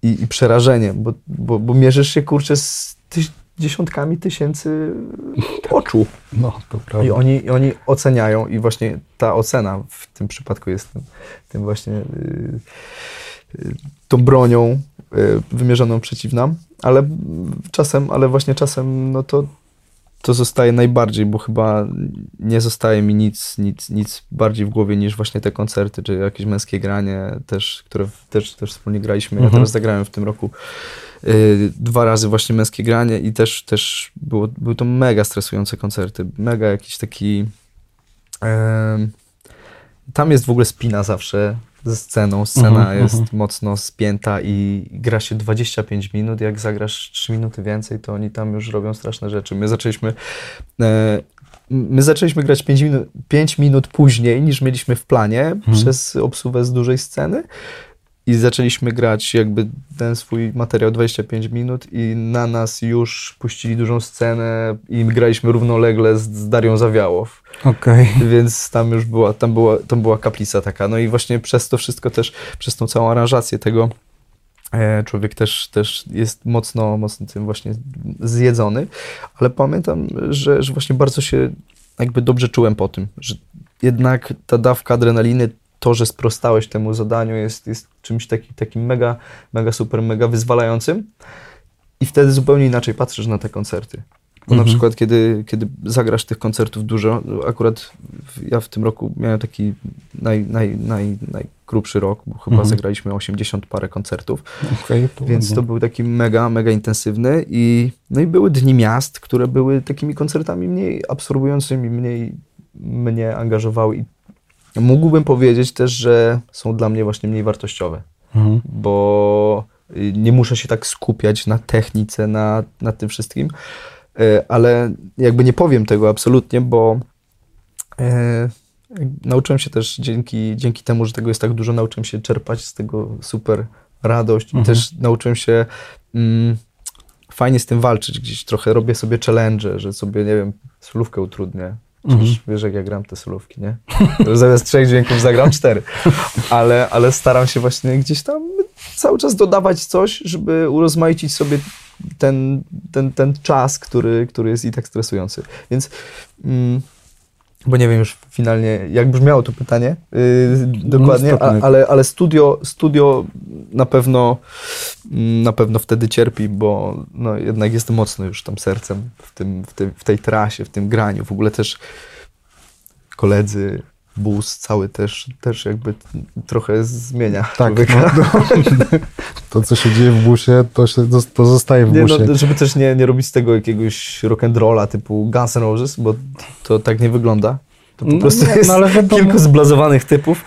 [SPEAKER 2] i, i przerażenie, bo, bo, bo mierzysz się, kurczę, z tyś, dziesiątkami tysięcy oczu.
[SPEAKER 1] No, to prawda.
[SPEAKER 2] I oni, I oni oceniają i właśnie ta ocena w tym przypadku jest tym, tym właśnie y, y, tą bronią y, wymierzoną przeciw nam, ale czasem, ale właśnie czasem no to, to zostaje najbardziej, bo chyba nie zostaje mi nic, nic, nic bardziej w głowie niż właśnie te koncerty, czy jakieś męskie granie też, które też, też wspólnie graliśmy. Ja
[SPEAKER 1] Mhm.
[SPEAKER 2] teraz zagrałem w tym roku y, dwa razy właśnie męskie granie i też, też było, były to mega stresujące koncerty, mega jakiś taki... em, tam jest w ogóle spina zawsze ze sceną. Scena
[SPEAKER 1] Mhm,
[SPEAKER 2] jest
[SPEAKER 1] mhm.
[SPEAKER 2] mocno spięta i gra się 25 minut. Jak zagrasz 3 minuty więcej, to oni tam już robią straszne rzeczy. My zaczęliśmy. E, my zaczęliśmy grać 5 minut, 5 minut później niż mieliśmy w planie przez obsługę z dużej sceny. I zaczęliśmy grać jakby ten swój materiał 25 minut i na nas już puścili dużą scenę i graliśmy równolegle z, z Darią Zawiałow.
[SPEAKER 1] Okej.
[SPEAKER 2] Więc tam już była, tam była, tam była kaplica taka. No i właśnie przez to wszystko też, przez tą całą aranżację tego e, człowiek też, też jest mocno, mocno tym właśnie zjedzony. Ale pamiętam, że, że właśnie bardzo się jakby dobrze czułem po tym, że jednak ta dawka adrenaliny, to, że sprostałeś temu zadaniu jest, jest czymś taki, takim mega, mega super, mega wyzwalającym. I wtedy zupełnie inaczej patrzysz na te koncerty. Bo na
[SPEAKER 1] Mhm.
[SPEAKER 2] przykład, kiedy, kiedy zagrasz tych koncertów dużo, akurat w- ja w tym roku miałem taki naj, naj, naj, najgrubszy rok, bo chyba
[SPEAKER 1] Mhm.
[SPEAKER 2] zagraliśmy 80 parę koncertów,
[SPEAKER 1] to
[SPEAKER 2] więc
[SPEAKER 1] ładnie.
[SPEAKER 2] to był taki mega, mega intensywny i, no i były dni miast, które były takimi koncertami mniej absorbującymi, mniej mnie angażowały i mógłbym powiedzieć też, że są dla mnie właśnie mniej wartościowe
[SPEAKER 1] Mhm.
[SPEAKER 2] bo y, nie muszę się tak skupiać na technice, na, na tym wszystkim, Y, ale jakby nie powiem tego absolutnie, bo e, nauczyłem się też dzięki, dzięki temu, że tego jest tak dużo, nauczyłem się czerpać z tego super radość
[SPEAKER 1] Mhm.
[SPEAKER 2] i też nauczyłem się mm, fajnie z tym walczyć gdzieś, trochę robię sobie challenge, że sobie, nie wiem, solówkę utrudnię. Przecież
[SPEAKER 1] Mhm.
[SPEAKER 2] wiesz, jak ja gram te solówki, nie? Zamiast trzech dźwięków zagram cztery. Ale, ale staram się właśnie gdzieś tam cały czas dodawać coś, żeby urozmaicić sobie ten, ten, ten czas, który, który jest i tak stresujący. Więc, mm, bo nie wiem już finalnie, jak brzmiało to pytanie yy, dokładnie, a,
[SPEAKER 1] istotne.
[SPEAKER 2] ale, ale studio, studio na pewno mm, na pewno wtedy cierpi, bo no, jednak jest mocno już tam sercem w, tym, w, tym, w tej trasie, w tym graniu. W ogóle też koledzy, bus cały też, też jakby trochę zmienia
[SPEAKER 1] Tak,
[SPEAKER 2] człowieka.
[SPEAKER 1] no, to, to co się dzieje w busie, to, się, to zostaje w
[SPEAKER 2] Nie,
[SPEAKER 1] busie.
[SPEAKER 2] no, żeby też nie, nie robić z tego jakiegoś rock'n'rolla typu Guns N' Roses, bo to tak nie wygląda. To po
[SPEAKER 1] No
[SPEAKER 2] prostu
[SPEAKER 1] nie,
[SPEAKER 2] jest
[SPEAKER 1] no ale wiadomo.
[SPEAKER 2] kilku zblazowanych typów.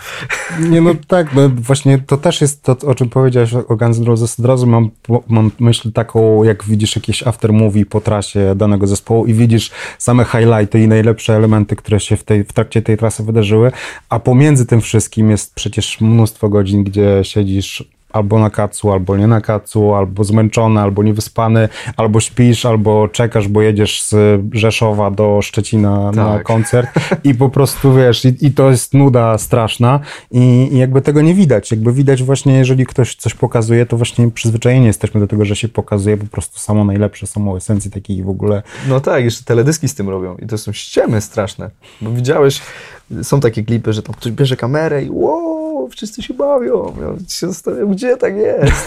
[SPEAKER 1] Nie, no tak, no właśnie to też jest to, o czym powiedziałeś o Guns N' Roses. Od razu mam, mam myśl taką, jak widzisz jakieś aftermovie po trasie danego zespołu i widzisz same highlighty i najlepsze elementy, które się w, tej, w trakcie tej trasy wydarzyły, a pomiędzy tym wszystkim jest przecież mnóstwo godzin, gdzie siedzisz albo na kacu, albo nie na kacu, albo zmęczony, albo niewyspany, albo śpisz, albo czekasz, bo jedziesz z Rzeszowa do Szczecina na
[SPEAKER 2] Tak.
[SPEAKER 1] koncert i po prostu wiesz, i, i to jest nuda straszna i, i jakby tego nie widać. Jakby widać właśnie, jeżeli ktoś coś pokazuje, to właśnie przyzwyczajeni jesteśmy do tego, że się pokazuje po prostu samo najlepsze, samo esencji takiej w ogóle.
[SPEAKER 2] No tak, jeszcze teledyski z tym robią i to są ściemy straszne. Bo widziałeś, są takie klipy, że tam ktoś bierze kamerę i wow, o, wszyscy się bawią. Ja się zastanawiam, gdzie tak jest?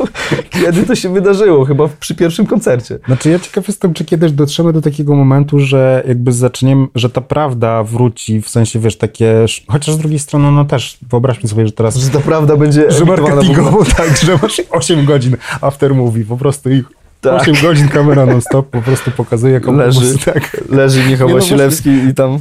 [SPEAKER 2] Kiedy to się wydarzyło? Chyba przy pierwszym koncercie.
[SPEAKER 1] Znaczy ja ciekaw jestem, czy kiedyś dotrzemy do takiego momentu, że jakby zaczniemy, że ta prawda wróci, w sensie, wiesz, takie, chociaż z drugiej strony, no też, wyobraźmy sobie, że teraz...
[SPEAKER 2] Że ta prawda będzie
[SPEAKER 1] Że marketingowo, tak, że masz 8 godzin after movie, po prostu ich
[SPEAKER 2] Tak.
[SPEAKER 1] 8 godzin kamera non-stop po prostu pokazuje, jak on
[SPEAKER 2] Leży.
[SPEAKER 1] tak.
[SPEAKER 2] Leży Michał
[SPEAKER 1] no
[SPEAKER 2] Wasilewski i tam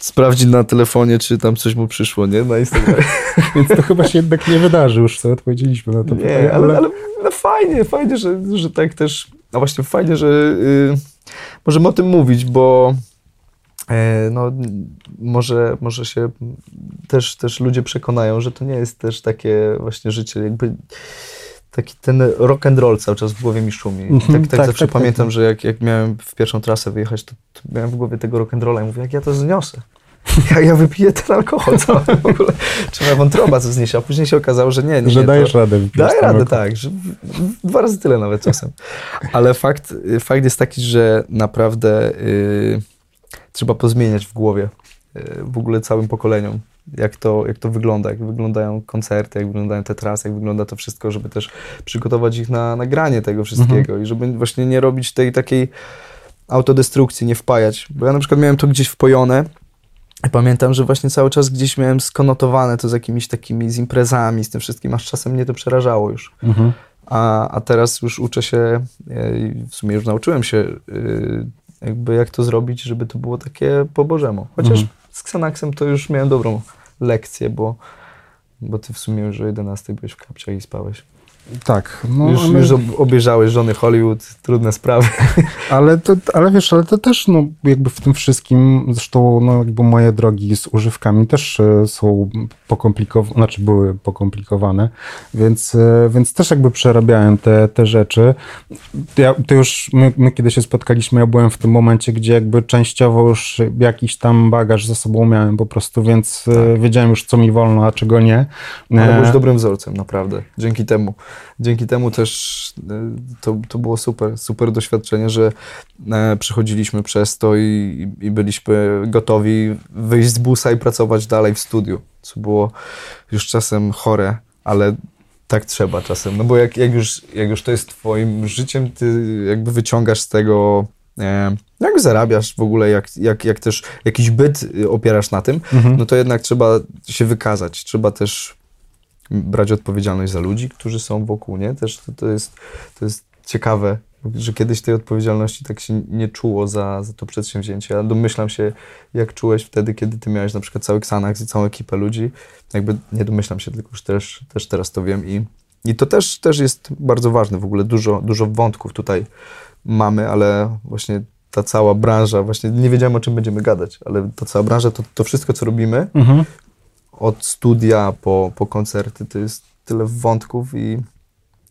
[SPEAKER 2] sprawdzi na telefonie, czy tam coś mu przyszło, nie? Na Instagramie.
[SPEAKER 1] Więc to chyba się jednak nie wydarzy, już sobie odpowiedzieliśmy na to pytanie,
[SPEAKER 2] Nie, ale, ale no fajnie, fajnie, że, że tak też, no właśnie fajnie, że y, możemy o tym mówić, bo e, no, może, może się też, też ludzie przekonają, że to nie jest też takie właśnie życie, jakby taki ten rock and roll cały czas w głowie mi szumi.
[SPEAKER 1] Mhm,
[SPEAKER 2] tak, tak,
[SPEAKER 1] tak,
[SPEAKER 2] zawsze
[SPEAKER 1] tak,
[SPEAKER 2] pamiętam,
[SPEAKER 1] tak.
[SPEAKER 2] że jak, jak miałem w pierwszą trasę wyjechać, to, to miałem w głowie tego rock and rolla i mówię, jak ja to zniosę. Ja, ja wypiję ten alkohol cały w ogóle. Czy moja wątroba to zniesie, a później się okazało, że nie, nie,
[SPEAKER 1] że
[SPEAKER 2] nie,
[SPEAKER 1] dajesz
[SPEAKER 2] to,
[SPEAKER 1] radę.
[SPEAKER 2] Daję radę,
[SPEAKER 1] alkohol.
[SPEAKER 2] tak. Że dwa razy tyle nawet czasem. Ale fakt, fakt jest taki, że naprawdę y, trzeba pozmieniać w głowie y, w ogóle całym pokoleniom. Jak to, jak to wygląda, jak wyglądają koncerty, jak wyglądają te trasy, jak wygląda to wszystko, żeby też przygotować ich na nagranie tego wszystkiego i żeby właśnie nie robić tej takiej autodestrukcji, nie wpajać. Bo ja na przykład miałem to gdzieś wpojone i pamiętam, że właśnie cały czas gdzieś miałem skonotowane to z jakimiś takimi, z imprezami, z tym wszystkim, aż czasem mnie to przerażało już.
[SPEAKER 1] Mhm.
[SPEAKER 2] A, a teraz już uczę się, e, w sumie już nauczyłem się, y, jakby jak to zrobić, żeby to było takie po Bożemu. Chociaż
[SPEAKER 1] Mhm.
[SPEAKER 2] Z Xanaxem to już miałem dobrą lekcję, bo, bo ty w sumie już o 11 byłeś w kapciach i spałeś.
[SPEAKER 1] Tak, no,
[SPEAKER 2] już,
[SPEAKER 1] ale,
[SPEAKER 2] już ob- obejrzałeś żony Hollywood, trudne sprawy.
[SPEAKER 1] ale, to, ale wiesz, ale to też no, jakby w tym wszystkim, zresztą no, jakby moje drogi z używkami też e, są pokomplikowane, znaczy były pokomplikowane, więc, e, więc też jakby przerabiałem te, te rzeczy. Ja, to już my, my kiedy się spotkaliśmy, ja byłem w tym momencie, gdzie jakby częściowo już jakiś tam bagaż ze sobą miałem po prostu, więc e, wiedziałem już, co mi wolno, a czego nie.
[SPEAKER 2] Ale byłeś dobrym wzorcem, naprawdę. Dzięki temu. Dzięki temu też e, to, to było super, super doświadczenie, że e, przechodziliśmy przez to i, i byliśmy gotowi wyjść z busa i pracować dalej w studiu, co było już czasem chore, ale tak trzeba czasem. No bo jak, jak, już, jak już to jest twoim życiem, ty jakby wyciągasz z tego e, jak zarabiasz w ogóle, jak, jak, jak też jakiś byt y, opierasz na tym,
[SPEAKER 1] Mhm.
[SPEAKER 2] no to jednak trzeba się wykazać. Trzeba też brać odpowiedzialność za ludzi, którzy są wokół, nie? Też to, to, jest, to jest ciekawe, że kiedyś tej odpowiedzialności tak się nie czuło za, za to przedsięwzięcie. Ja domyślam się, jak czułeś wtedy, kiedy ty miałeś na przykład cały Xanax i całą ekipę ludzi. Jakby nie domyślam się, tylko już też, też teraz to wiem i, i to też, też jest bardzo ważne. W ogóle dużo, dużo wątków tutaj mamy, ale właśnie ta cała branża, właśnie nie wiedziałem o czym będziemy gadać, ale ta cała branża, to, to wszystko, co robimy,
[SPEAKER 1] Mhm.
[SPEAKER 2] Od studia po, po koncerty, to jest tyle wątków i,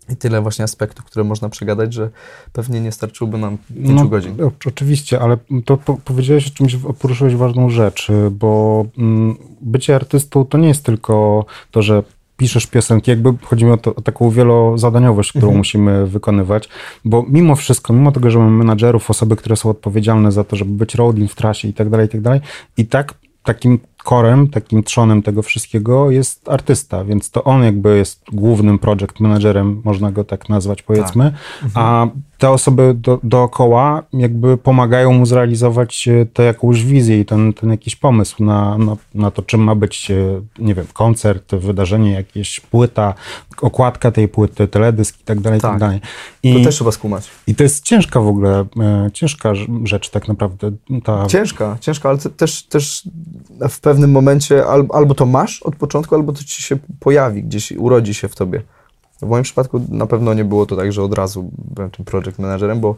[SPEAKER 2] i tyle właśnie aspektów, które można przegadać, że pewnie nie starczyłoby nam pięciu godzin.
[SPEAKER 1] o- Oczywiście, ale to po, powiedziałeś o czymś, poruszyłeś ważną rzecz, bo mm, bycie artystą to nie jest tylko to, że piszesz piosenki, jakby chodzi mi o, to, o taką wielozadaniowość, którą
[SPEAKER 2] Mhm.
[SPEAKER 1] musimy wykonywać, bo mimo wszystko, mimo tego, że mamy menadżerów, osoby, które są odpowiedzialne za to, żeby być roadiem w trasie i tak dalej, i tak dalej, i tak takim korem, takim trzonem tego wszystkiego jest artysta, więc to on jakby jest głównym project managerem, można go tak nazwać powiedzmy, a te osoby do, dookoła jakby pomagają mu zrealizować e, tę jakąś wizję i ten, ten jakiś pomysł na, na, na to, czym ma być, e, nie wiem, koncert, wydarzenie, jakieś płyta, okładka tej płyty, teledysk i tak dalej, i tak
[SPEAKER 2] Tak.
[SPEAKER 1] dalej.
[SPEAKER 2] To
[SPEAKER 1] I,
[SPEAKER 2] też trzeba skumać.
[SPEAKER 1] I to jest ciężka w ogóle, e, ciężka rz- rzecz tak naprawdę. Ta,
[SPEAKER 2] Ciężka, ciężka, ale te- też, też w pewnym momencie al, albo to masz od początku, albo to ci się pojawi, gdzieś urodzi się w tobie. W moim przypadku na pewno nie było to tak, że od razu byłem tym project managerem, bo,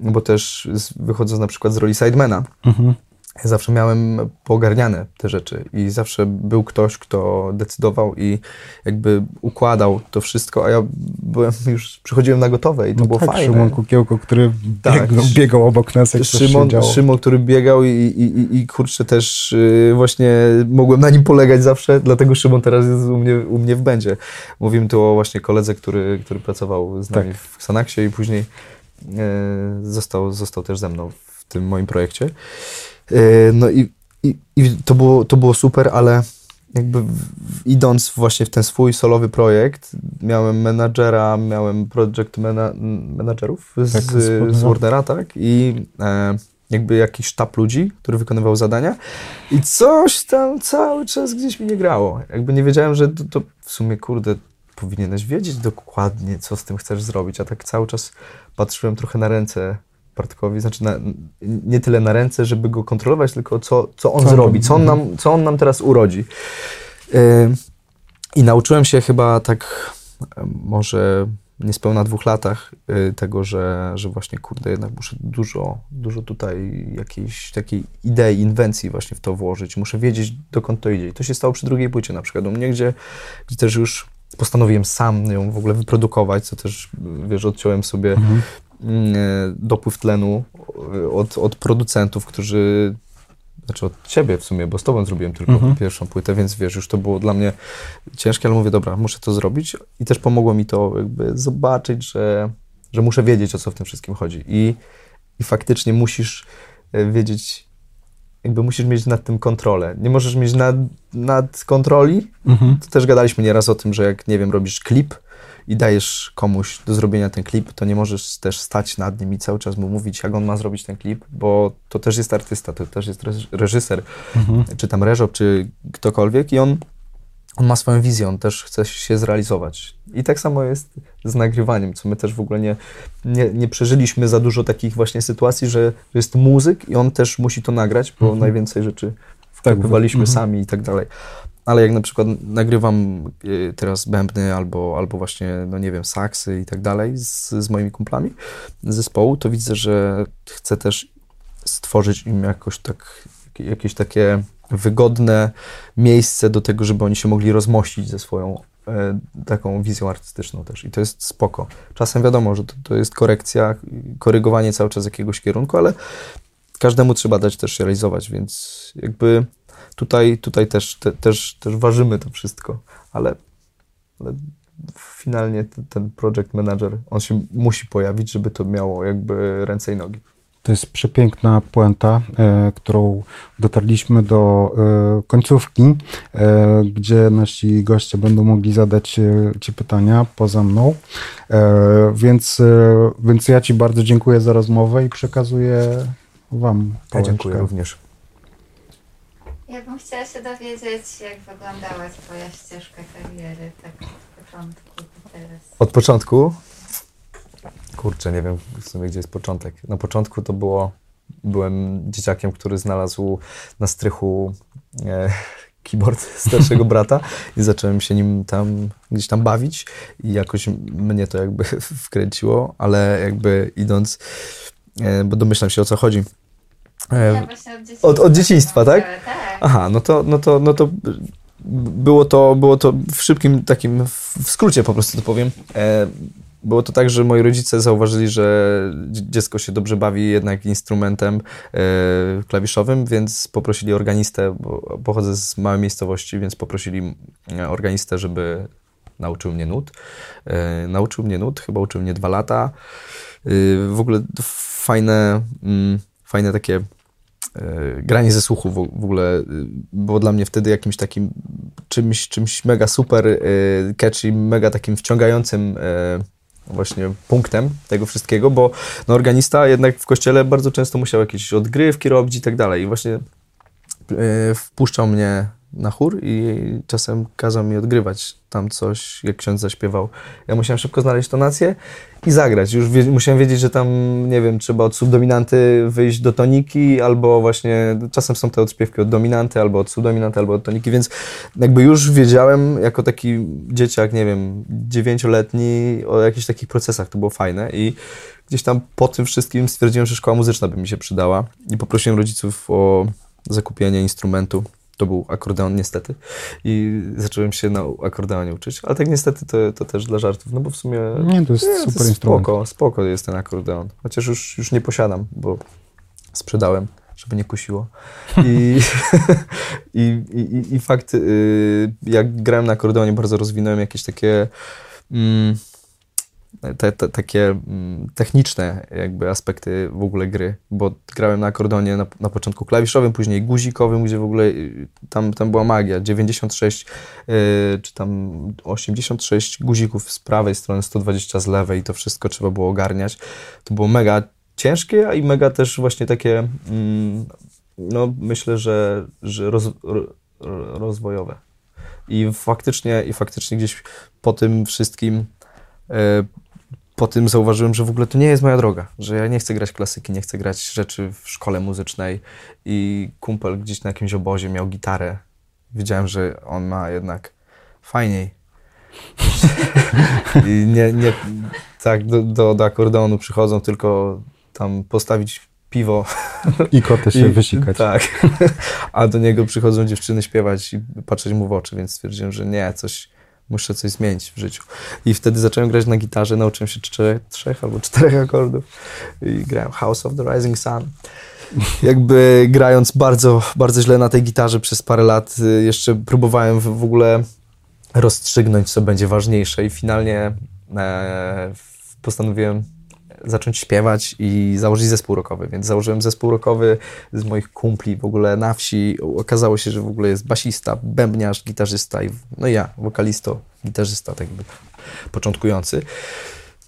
[SPEAKER 2] bo też wychodząc na przykład z roli sidemana,
[SPEAKER 1] Mhm.
[SPEAKER 2] Ja zawsze miałem poogarniane te rzeczy i zawsze był ktoś, kto decydował i jakby układał to wszystko, a ja byłem już, przychodziłem na gotowe i to
[SPEAKER 1] No
[SPEAKER 2] było
[SPEAKER 1] tak,
[SPEAKER 2] fajne.
[SPEAKER 1] Szymon Kukiełko, który
[SPEAKER 2] Tak.
[SPEAKER 1] biegł, biegał obok nas, jak coś się
[SPEAKER 2] Szymon,
[SPEAKER 1] działo.
[SPEAKER 2] Szymon, który biegał i, i, i, i kurczę też yy, właśnie mogłem na nim polegać zawsze, dlatego Szymon teraz jest u mnie, u mnie w będzie. Mówimy tu o właśnie koledze, który, który pracował z nami
[SPEAKER 1] Tak.
[SPEAKER 2] w Xanaxie i później yy, został, został też ze mną w tym moim projekcie. Yy, no i, i, i to, było, to było super, ale jakby idąc właśnie w ten swój solowy projekt, miałem menadżera, miałem project mena menadżerów z, tak, z, z Warnera, tak? I e, jakby jakiś sztab ludzi, który wykonywał zadania i coś tam cały czas gdzieś mi nie grało. Jakby nie wiedziałem, że to, to w sumie, kurde, powinieneś wiedzieć dokładnie, co z tym chcesz zrobić, a tak cały czas patrzyłem trochę na ręce Bartkowi, znaczy na, nie tyle na ręce, żeby go kontrolować, tylko co, co on co zrobi, co on, nam, co on nam teraz urodzi. Yy, I nauczyłem się chyba tak może niespełna dwóch latach yy, tego, że, że właśnie kurde, jednak muszę dużo, dużo tutaj jakiejś takiej idei, inwencji właśnie w to włożyć. Muszę wiedzieć, dokąd to idzie. I to się stało przy drugiej płycie na przykład u mnie, gdzie, gdzie też już postanowiłem sam ją w ogóle wyprodukować, co też, wiesz, odciąłem sobie mhm. Mm, e, dopływ tlenu e, od, od producentów, którzy znaczy od ciebie w sumie, bo z tobą zrobiłem tylko mhm. pierwszą płytę, więc wiesz, już to było dla mnie ciężkie, ale mówię, dobra, muszę to zrobić i też pomogło mi to jakby zobaczyć, że, że muszę wiedzieć, o co w tym wszystkim chodzi i, i faktycznie musisz e, wiedzieć, jakby musisz mieć nad tym kontrolę. Nie możesz mieć nad, nad kontroli, mhm. to też gadaliśmy nieraz o tym, że jak, nie wiem, robisz klip, i dajesz komuś do zrobienia ten klip, to nie możesz też stać nad nim i cały czas mu mówić, jak on ma zrobić ten klip, bo to też jest artysta, to też jest reżyser, mhm. czy tam reżop, czy ktokolwiek i on, on ma swoją wizję, on też chce się zrealizować. I tak samo jest z nagrywaniem, co my też w ogóle nie, nie, nie przeżyliśmy za dużo takich właśnie sytuacji, że, jest muzyk i on też musi to nagrać, bo mhm. najwięcej rzeczy tak, sami i tak dalej ale jak na przykład nagrywam y, teraz bębny albo, albo właśnie, no nie wiem, saksy i tak dalej z, z moimi kumplami zespołu, to widzę, że chcę też stworzyć im jakoś tak, jakieś takie wygodne miejsce do tego, żeby oni się mogli rozmościć ze swoją e, taką wizją artystyczną też i to jest spoko. Czasem wiadomo, że to, to jest korekcja, korygowanie cały czas jakiegoś kierunku, ale każdemu trzeba dać też realizować, więc jakby tutaj, tutaj też, te, też, też ważymy to wszystko, ale, ale finalnie ten, ten project manager, on się musi pojawić, żeby to miało jakby ręce i nogi.
[SPEAKER 1] To jest przepiękna puenta, e, którą dotarliśmy do e, końcówki, e, gdzie nasi goście będą mogli zadać e, Ci pytania poza mną. E, więc, e, więc ja Ci bardzo dziękuję za rozmowę i przekazuję Wam.
[SPEAKER 2] Ja dziękuję również.
[SPEAKER 3] Ja bym chciała się dowiedzieć, jak wyglądała Twoja ścieżka kariery, tak od początku do teraz.
[SPEAKER 2] Od początku? Kurczę, nie wiem w sumie, gdzie jest początek. Na początku to było, byłem dzieciakiem, który znalazł na strychu e, keyboard starszego brata i zacząłem się nim tam gdzieś tam bawić i jakoś mnie to jakby wkręciło, ale jakby idąc, e, bo domyślam się o co chodzi
[SPEAKER 3] ja od,
[SPEAKER 2] od, od dzieciństwa, tak? tak? Aha, no to, no to, no to było to, było to w szybkim takim, w skrócie po prostu to powiem. E, było to tak, że moi rodzice zauważyli, że dziecko się dobrze bawi jednak instrumentem e, klawiszowym, więc poprosili organistę, bo pochodzę z małej miejscowości, więc poprosili e, organistę, żeby nauczył mnie nut. nauczył mnie nut, chyba uczył mnie dwa lata. w ogóle fajne, mm, fajne takie granie ze słuchu w, w ogóle y, było dla mnie wtedy jakimś takim czymś, czymś mega super e, catchy, mega takim wciągającym e, właśnie punktem tego wszystkiego, bo no, organista jednak w kościele bardzo często musiał jakieś odgrywki robić i tak dalej. I właśnie wpuszczał mnie na chór i czasem kazał mi odgrywać tam coś, jak ksiądz zaśpiewał. Ja musiałem szybko znaleźć tonację i zagrać. Już wie, musiałem wiedzieć, że tam, nie wiem, trzeba od subdominanty wyjść do toniki, albo właśnie, czasem są te odśpiewki od dominanty, albo od subdominanty, albo od toniki, więc jakby już wiedziałem, jako taki dzieciak, nie wiem, dziewięcioletni, o jakichś takich procesach, to było fajne i gdzieś tam po tym wszystkim stwierdziłem, że szkoła muzyczna by mi się przydała i poprosiłem rodziców o zakupienie instrumentu to był akordeon niestety i zacząłem się na akordeonie uczyć, ale tak niestety to, to też dla żartów, no bo w sumie
[SPEAKER 1] nie, to jest nie, super to instrument.
[SPEAKER 2] Spoko, spoko jest ten akordeon, chociaż już, już nie posiadam, bo sprzedałem, żeby nie kusiło. I, i, i, i fakt, y, jak grałem na akordeonie, bardzo rozwinąłem jakieś takie mm, te, te, takie mm, techniczne jakby aspekty w ogóle gry, bo grałem na akordonie na, na początku klawiszowym, później guzikowym, gdzie w ogóle y, tam, tam była magia, 96 yy, czy tam 86 guzików z prawej strony, 120 z lewej i to wszystko trzeba było ogarniać. To było mega ciężkie, a i mega też właśnie takie mm, no myślę, że, że roz, ro, rozwojowe. I faktycznie, I faktycznie gdzieś po tym wszystkim e, po tym zauważyłem, że w ogóle to nie jest moja droga, że ja nie chcę grać klasyki, nie chcę grać rzeczy w szkole muzycznej i kumpel gdzieś na jakimś obozie miał gitarę. Wiedziałem, że on ma jednak fajniej. I nie, nie tak do, do, do akordeonu przychodzą tylko tam postawić piwo.
[SPEAKER 1] I koty się I, wysikać.
[SPEAKER 2] Tak. A do niego przychodzą dziewczyny śpiewać i patrzeć mu w oczy, więc stwierdziłem, że nie, coś, muszę coś zmienić w życiu. I wtedy zacząłem grać na gitarze, nauczyłem się czterech, trzech albo czterech akordów i grałem House of the Rising Sun. Jakby grając bardzo, bardzo źle na tej gitarze przez parę lat, y, jeszcze próbowałem w, w ogóle rozstrzygnąć, co będzie ważniejsze i finalnie e, postanowiłem zacząć śpiewać i założyć zespół rockowy, więc założyłem zespół rockowy z moich kumpli w ogóle na wsi. Okazało się, że w ogóle jest basista, bębniarz, gitarzysta i no ja, wokalisto, gitarzysta, tak jakby początkujący.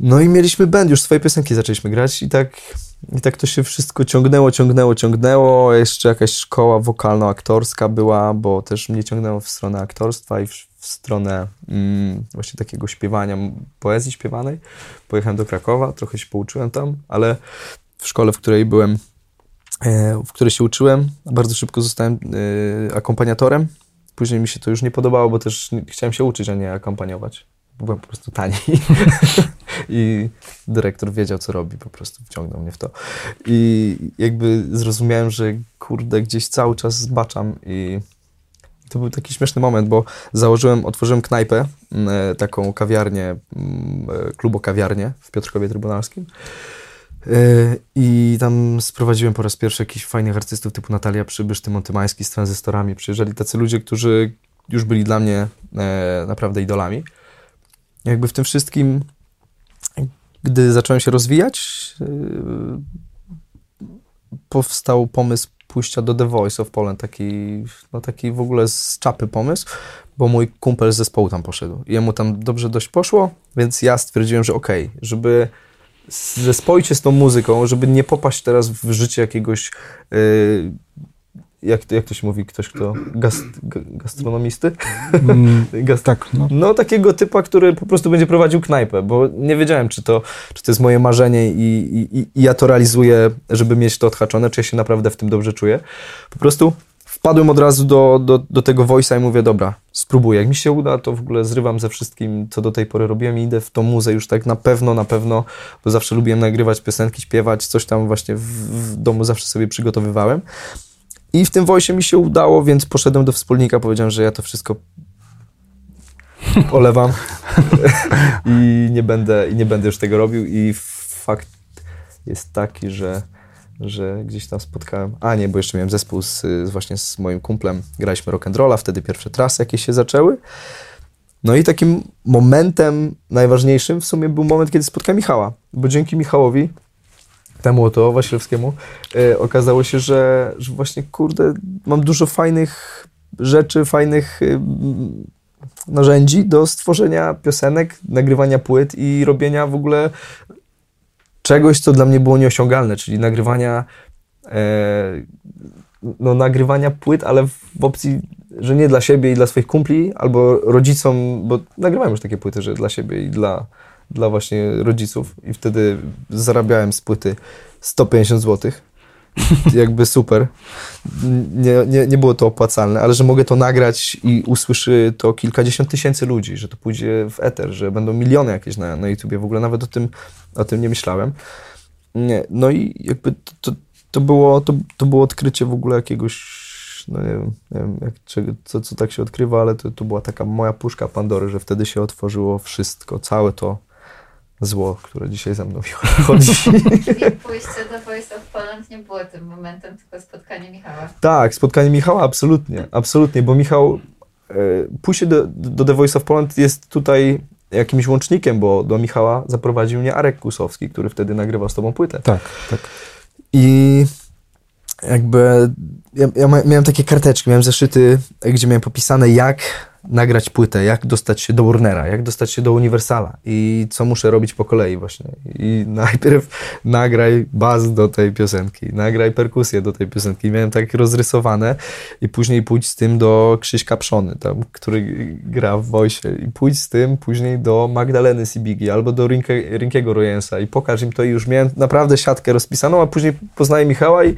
[SPEAKER 2] No i mieliśmy band, już swoje piosenki zaczęliśmy grać i tak, i tak to się wszystko ciągnęło, ciągnęło, ciągnęło. Jeszcze jakaś szkoła wokalno-aktorska była, bo też mnie ciągnęło w stronę aktorstwa i w, w stronę mm, właśnie takiego śpiewania, poezji śpiewanej. Pojechałem do Krakowa, trochę się pouczyłem tam, ale w szkole, w której byłem, e, w której się uczyłem, bardzo szybko zostałem e, akompaniatorem. Później mi się to już nie podobało, bo też chciałem się uczyć, a nie akompaniować. Byłem po prostu tani. I dyrektor wiedział, co robi, po prostu wciągnął mnie w to. I jakby zrozumiałem, że kurde, gdzieś cały czas zbaczam i to był taki śmieszny moment, bo założyłem, otworzyłem knajpę, mm, e, taką kawiarnię, mm, e, klubo-kawiarnię w Piotrkowie Trybunalskim. E, I tam sprowadziłem po raz pierwszy jakichś fajnych artystów typu Natalia Przybysz, Tymon Tymański z tranzystorami. Przyjeżdżali tacy ludzie, którzy już byli dla mnie naprawdę idolami. Jakby w tym wszystkim, gdy zacząłem się rozwijać, powstał pomysł pójścia do The Voice of Poland, taki, no taki w ogóle z czapy pomysł, bo mój kumpel z zespołu tam poszedł. Jemu tam dobrze dość poszło, więc ja stwierdziłem, że okej, okay, żeby zespoić się z tą muzyką, żeby nie popaść teraz w życie jakiegoś yy, jak, jak to się mówi, ktoś, kto gast, gastronomisty?
[SPEAKER 1] Mm, Gast, tak.
[SPEAKER 2] No. no. takiego typa, który po prostu będzie prowadził knajpę, bo nie wiedziałem, czy to, czy to jest moje marzenie i, i, i ja to realizuję, żeby mieć to odhaczone, czy ja się naprawdę w tym dobrze czuję. Po prostu wpadłem od razu do, do, do tego voice'a i mówię, dobra, spróbuję. Jak mi się uda, to w ogóle zrywam ze wszystkim, co do tej pory robiłem i idę w tą muzę już tak na pewno, na pewno, bo zawsze lubiłem nagrywać piosenki, śpiewać, coś tam właśnie w, w domu zawsze sobie przygotowywałem. I w tym wojsie mi się udało, więc poszedłem do wspólnika, powiedziałem, że ja to wszystko olewam i, nie będę, i nie będę już tego robił. I fakt jest taki, że, że gdzieś tam spotkałem. A nie, bo jeszcze miałem zespół z, z właśnie z moim kumplem. Graliśmy rock'n'rolla, wtedy pierwsze trasy jakieś się zaczęły. No i takim momentem najważniejszym w sumie był moment, kiedy spotkałem Michała, bo dzięki Michałowi temu oto Wasilewskiemu, e, okazało się, że, że właśnie, kurde, mam dużo fajnych rzeczy, fajnych e, narzędzi do stworzenia piosenek, nagrywania płyt i robienia w ogóle czegoś, co dla mnie było nieosiągalne, czyli nagrywania e, no, nagrywania płyt, ale w opcji, że nie dla siebie i dla swoich kumpli, albo rodzicom, bo nagrywałem już takie płyty, że dla siebie i dla dla właśnie rodziców i wtedy zarabiałem z płyty 150 zł. Jakby super. Nie, nie, nie było to opłacalne, ale że mogę to nagrać i usłyszy to kilkadziesiąt tysięcy ludzi, że to pójdzie w eter, że będą miliony jakieś na, na YouTubie. W ogóle nawet o tym, o tym nie myślałem. Nie. No i jakby to, to, było, to, to było odkrycie w ogóle jakiegoś no nie wiem, nie wiem jak, co, co tak się odkrywa, ale to, to była taka moja puszka Pandory, że wtedy się otworzyło wszystko, całe to zło, które dzisiaj za mną chodzi.
[SPEAKER 3] Pójście do Voice of Poland nie było tym momentem, tylko spotkanie Michała.
[SPEAKER 2] Tak, spotkanie Michała, absolutnie, absolutnie, bo Michał, e, pójście do, do The Voice of Poland jest tutaj jakimś łącznikiem, bo do Michała zaprowadził mnie Arek Kusowski, który wtedy nagrywał z tobą płytę.
[SPEAKER 1] Tak, tak.
[SPEAKER 2] I jakby ja, ja miałem takie karteczki, miałem zeszyty, gdzie miałem popisane jak nagrać płytę, jak dostać się do Warnera, jak dostać się do Universala i co muszę robić po kolei właśnie. I najpierw nagraj bas do tej piosenki, nagraj perkusję do tej piosenki. Miałem tak rozrysowane i później pójdź z tym do Krzyśka Pszony, tam, który gra w Wojsie i pójdź z tym później do Magdaleny Sibigi albo do Rinke, Rinkiego Rojensa i pokaż im to i już miałem naprawdę siatkę rozpisaną, a później poznaję Michała i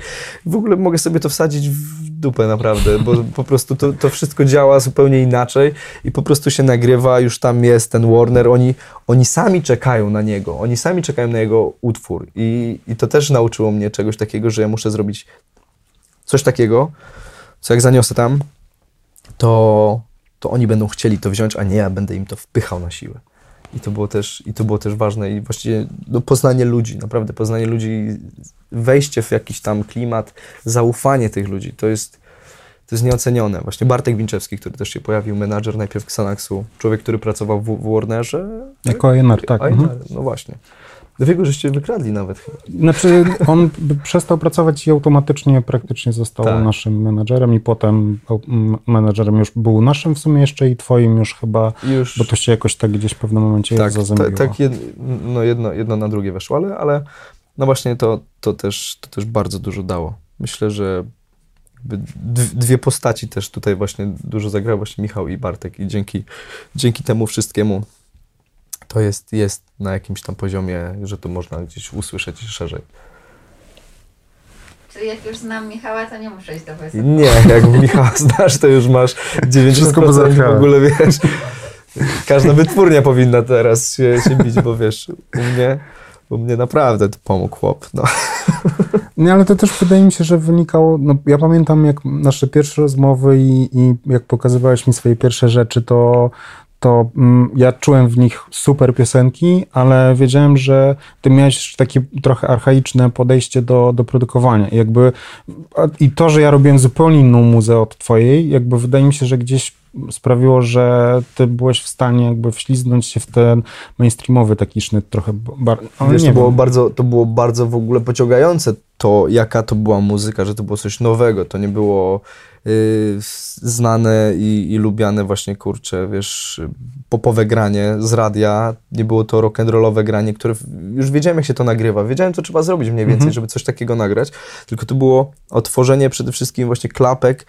[SPEAKER 2] w ogóle mogę sobie to wsadzić w dupę naprawdę, bo po prostu to, to wszystko działa zupełnie inaczej i po prostu się nagrywa, już tam jest ten Warner, oni, oni sami czekają na niego, oni sami czekają na jego utwór i, i to też nauczyło mnie czegoś takiego, że ja muszę zrobić coś takiego, co jak zaniosę tam, to, to oni będą chcieli to wziąć, a nie ja będę im to wpychał na siłę. I to było też, i to było też ważne i właściwie no, poznanie ludzi, naprawdę poznanie ludzi, wejście w jakiś tam klimat, zaufanie tych ludzi, to jest, to jest nieocenione. Właśnie Bartek Winczewski, który też się pojawił, menadżer najpierw Xanaxu, człowiek, który pracował w, w Warnerze.
[SPEAKER 1] Jako A&R, tak.
[SPEAKER 2] Mhm. No właśnie. Dlatego, żeście wykradli nawet chyba.
[SPEAKER 1] Znaczy, on przestał pracować i automatycznie praktycznie został tak. naszym menadżerem i potem menadżerem już był naszym w sumie jeszcze i twoim już chyba, już... bo to się jakoś tak gdzieś w pewnym momencie
[SPEAKER 2] tak,
[SPEAKER 1] zazębiło.
[SPEAKER 2] Tak, tak jed, no jedno, jedno na drugie weszło, ale, ale no właśnie to, to, też, to też bardzo dużo dało. Myślę, że dwie postaci też tutaj właśnie dużo zagrały, właśnie Michał i Bartek i dzięki, dzięki temu wszystkiemu to jest, jest na jakimś tam poziomie, że to można gdzieś usłyszeć szerzej.
[SPEAKER 3] Czyli jak już znam Michała, to nie muszę iść do wojska.
[SPEAKER 2] Nie, jak Michała znasz, to już masz 90% w ogóle, wiesz. Każda wytwórnia powinna teraz się, się bić, bo wiesz, u mnie, u mnie naprawdę to pomógł chłop. No.
[SPEAKER 1] Nie, ale to też wydaje mi się, że wynikało, no ja pamiętam jak nasze pierwsze rozmowy i, i jak pokazywałeś mi swoje pierwsze rzeczy, to, to mm, ja czułem w nich super piosenki, ale wiedziałem, że ty miałeś takie trochę archaiczne podejście do, do produkowania. I jakby, I to, że ja robiłem zupełnie inną muzę od twojej, jakby wydaje mi się, że gdzieś sprawiło, że ty byłeś w stanie jakby wśliznąć się w ten mainstreamowy taki sznyt trochę bardziej.
[SPEAKER 2] Wiesz, to było, bardzo, to było bardzo w ogóle pociągające to, jaka to była muzyka, że to było coś nowego, to nie było Y, znane i, i lubiane właśnie, kurcze, wiesz, popowe granie z radia, nie było to rock'n'rollowe granie, które już wiedziałem, jak się to nagrywa, wiedziałem, co trzeba zrobić mniej więcej, mhm. żeby coś takiego nagrać, tylko to było otworzenie przede wszystkim właśnie klapek,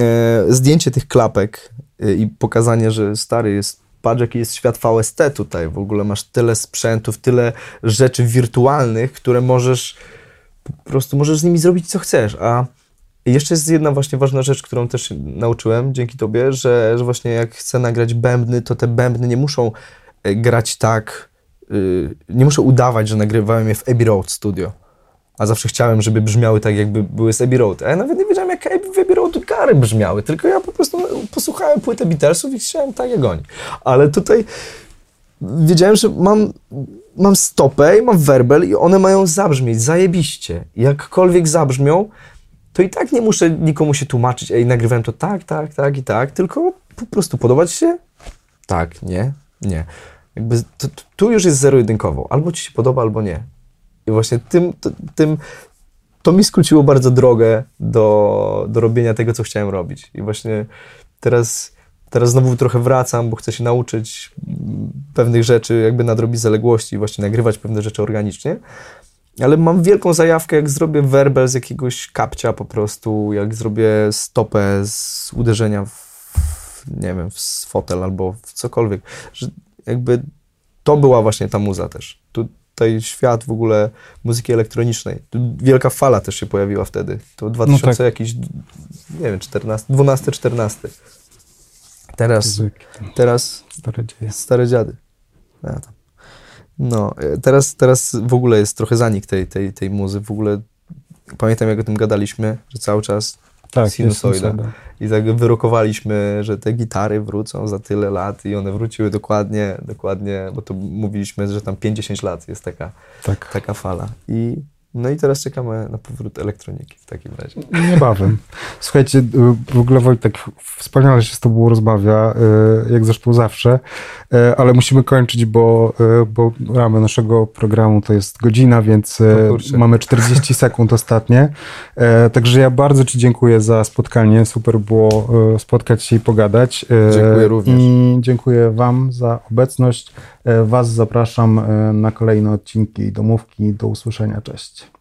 [SPEAKER 2] e, zdjęcie tych klapek e, i pokazanie, że stary jest patrz jaki jest świat VST tutaj, w ogóle masz tyle sprzętów, tyle rzeczy wirtualnych, które możesz po prostu możesz z nimi zrobić co chcesz, a i jeszcze jest jedna właśnie ważna rzecz, którą też nauczyłem dzięki tobie, że, że właśnie jak chcę nagrać bębny, to te bębny nie muszą e, grać tak, yy, nie muszę udawać, że nagrywałem je w Abbey Road Studio. A zawsze chciałem, żeby brzmiały tak, jakby były z Abbey Road. A ja nawet nie wiedziałem, jak w Abbey Road gary brzmiały, tylko ja po prostu posłuchałem płytę Beatlesów i chciałem tak jak oni. Ale tutaj wiedziałem, że mam, mam stopę i mam werbel i one mają zabrzmieć zajebiście. Jakkolwiek zabrzmią, to i tak nie muszę nikomu się tłumaczyć, ej, nagrywałem to tak, tak, tak i tak, tylko po prostu podobać się? Tak, nie, nie. Jakby to, to, tu już jest zero-jedynkowo. Albo ci się podoba, albo nie. I właśnie tym, to, tym to mi skróciło bardzo drogę do, do robienia tego, co chciałem robić. I właśnie teraz, teraz znowu trochę wracam, bo chcę się nauczyć pewnych rzeczy, jakby nadrobić zaległości, właśnie nagrywać pewne rzeczy organicznie. Ale mam wielką zajawkę, jak zrobię werbel z jakiegoś kapcia po prostu, jak zrobię stopę z uderzenia w, nie wiem, w fotel albo w cokolwiek. Że jakby to była właśnie ta muza też. Tutaj świat w ogóle muzyki elektronicznej. Tu wielka fala też się pojawiła wtedy. To 2000 no tak. jakiś, nie wiem, 14, 12, 14. Teraz, teraz
[SPEAKER 1] stare,
[SPEAKER 2] stare dziady. Ja tam. No, e, teraz, teraz w ogóle jest trochę zanik tej, tej, tej muzy. W ogóle pamiętam, jak o tym gadaliśmy, że cały czas tak, sinusoida. I tak wyrokowaliśmy, że te gitary wrócą za tyle lat i one wróciły dokładnie, dokładnie, bo to mówiliśmy, że tam 50 lat jest taka, tak. taka fala. I no i teraz czekamy na powrót elektroniki w takim razie.
[SPEAKER 1] Niebawem. Słuchajcie, w ogóle Wojtek, wspaniale się z Tobą rozmawia, y, jak zresztą zawsze, y, ale musimy kończyć, bo, y, bo ramy naszego programu to jest godzina, więc
[SPEAKER 2] O kurczę.
[SPEAKER 1] mamy 40 sekund ostatnie. E, Także ja bardzo Ci dziękuję za spotkanie. Super było spotkać się i pogadać. E,
[SPEAKER 2] Dziękuję również.
[SPEAKER 1] I dziękuję Wam za obecność. E, Was zapraszam e, na kolejne odcinki domówki. Do usłyszenia. Cześć.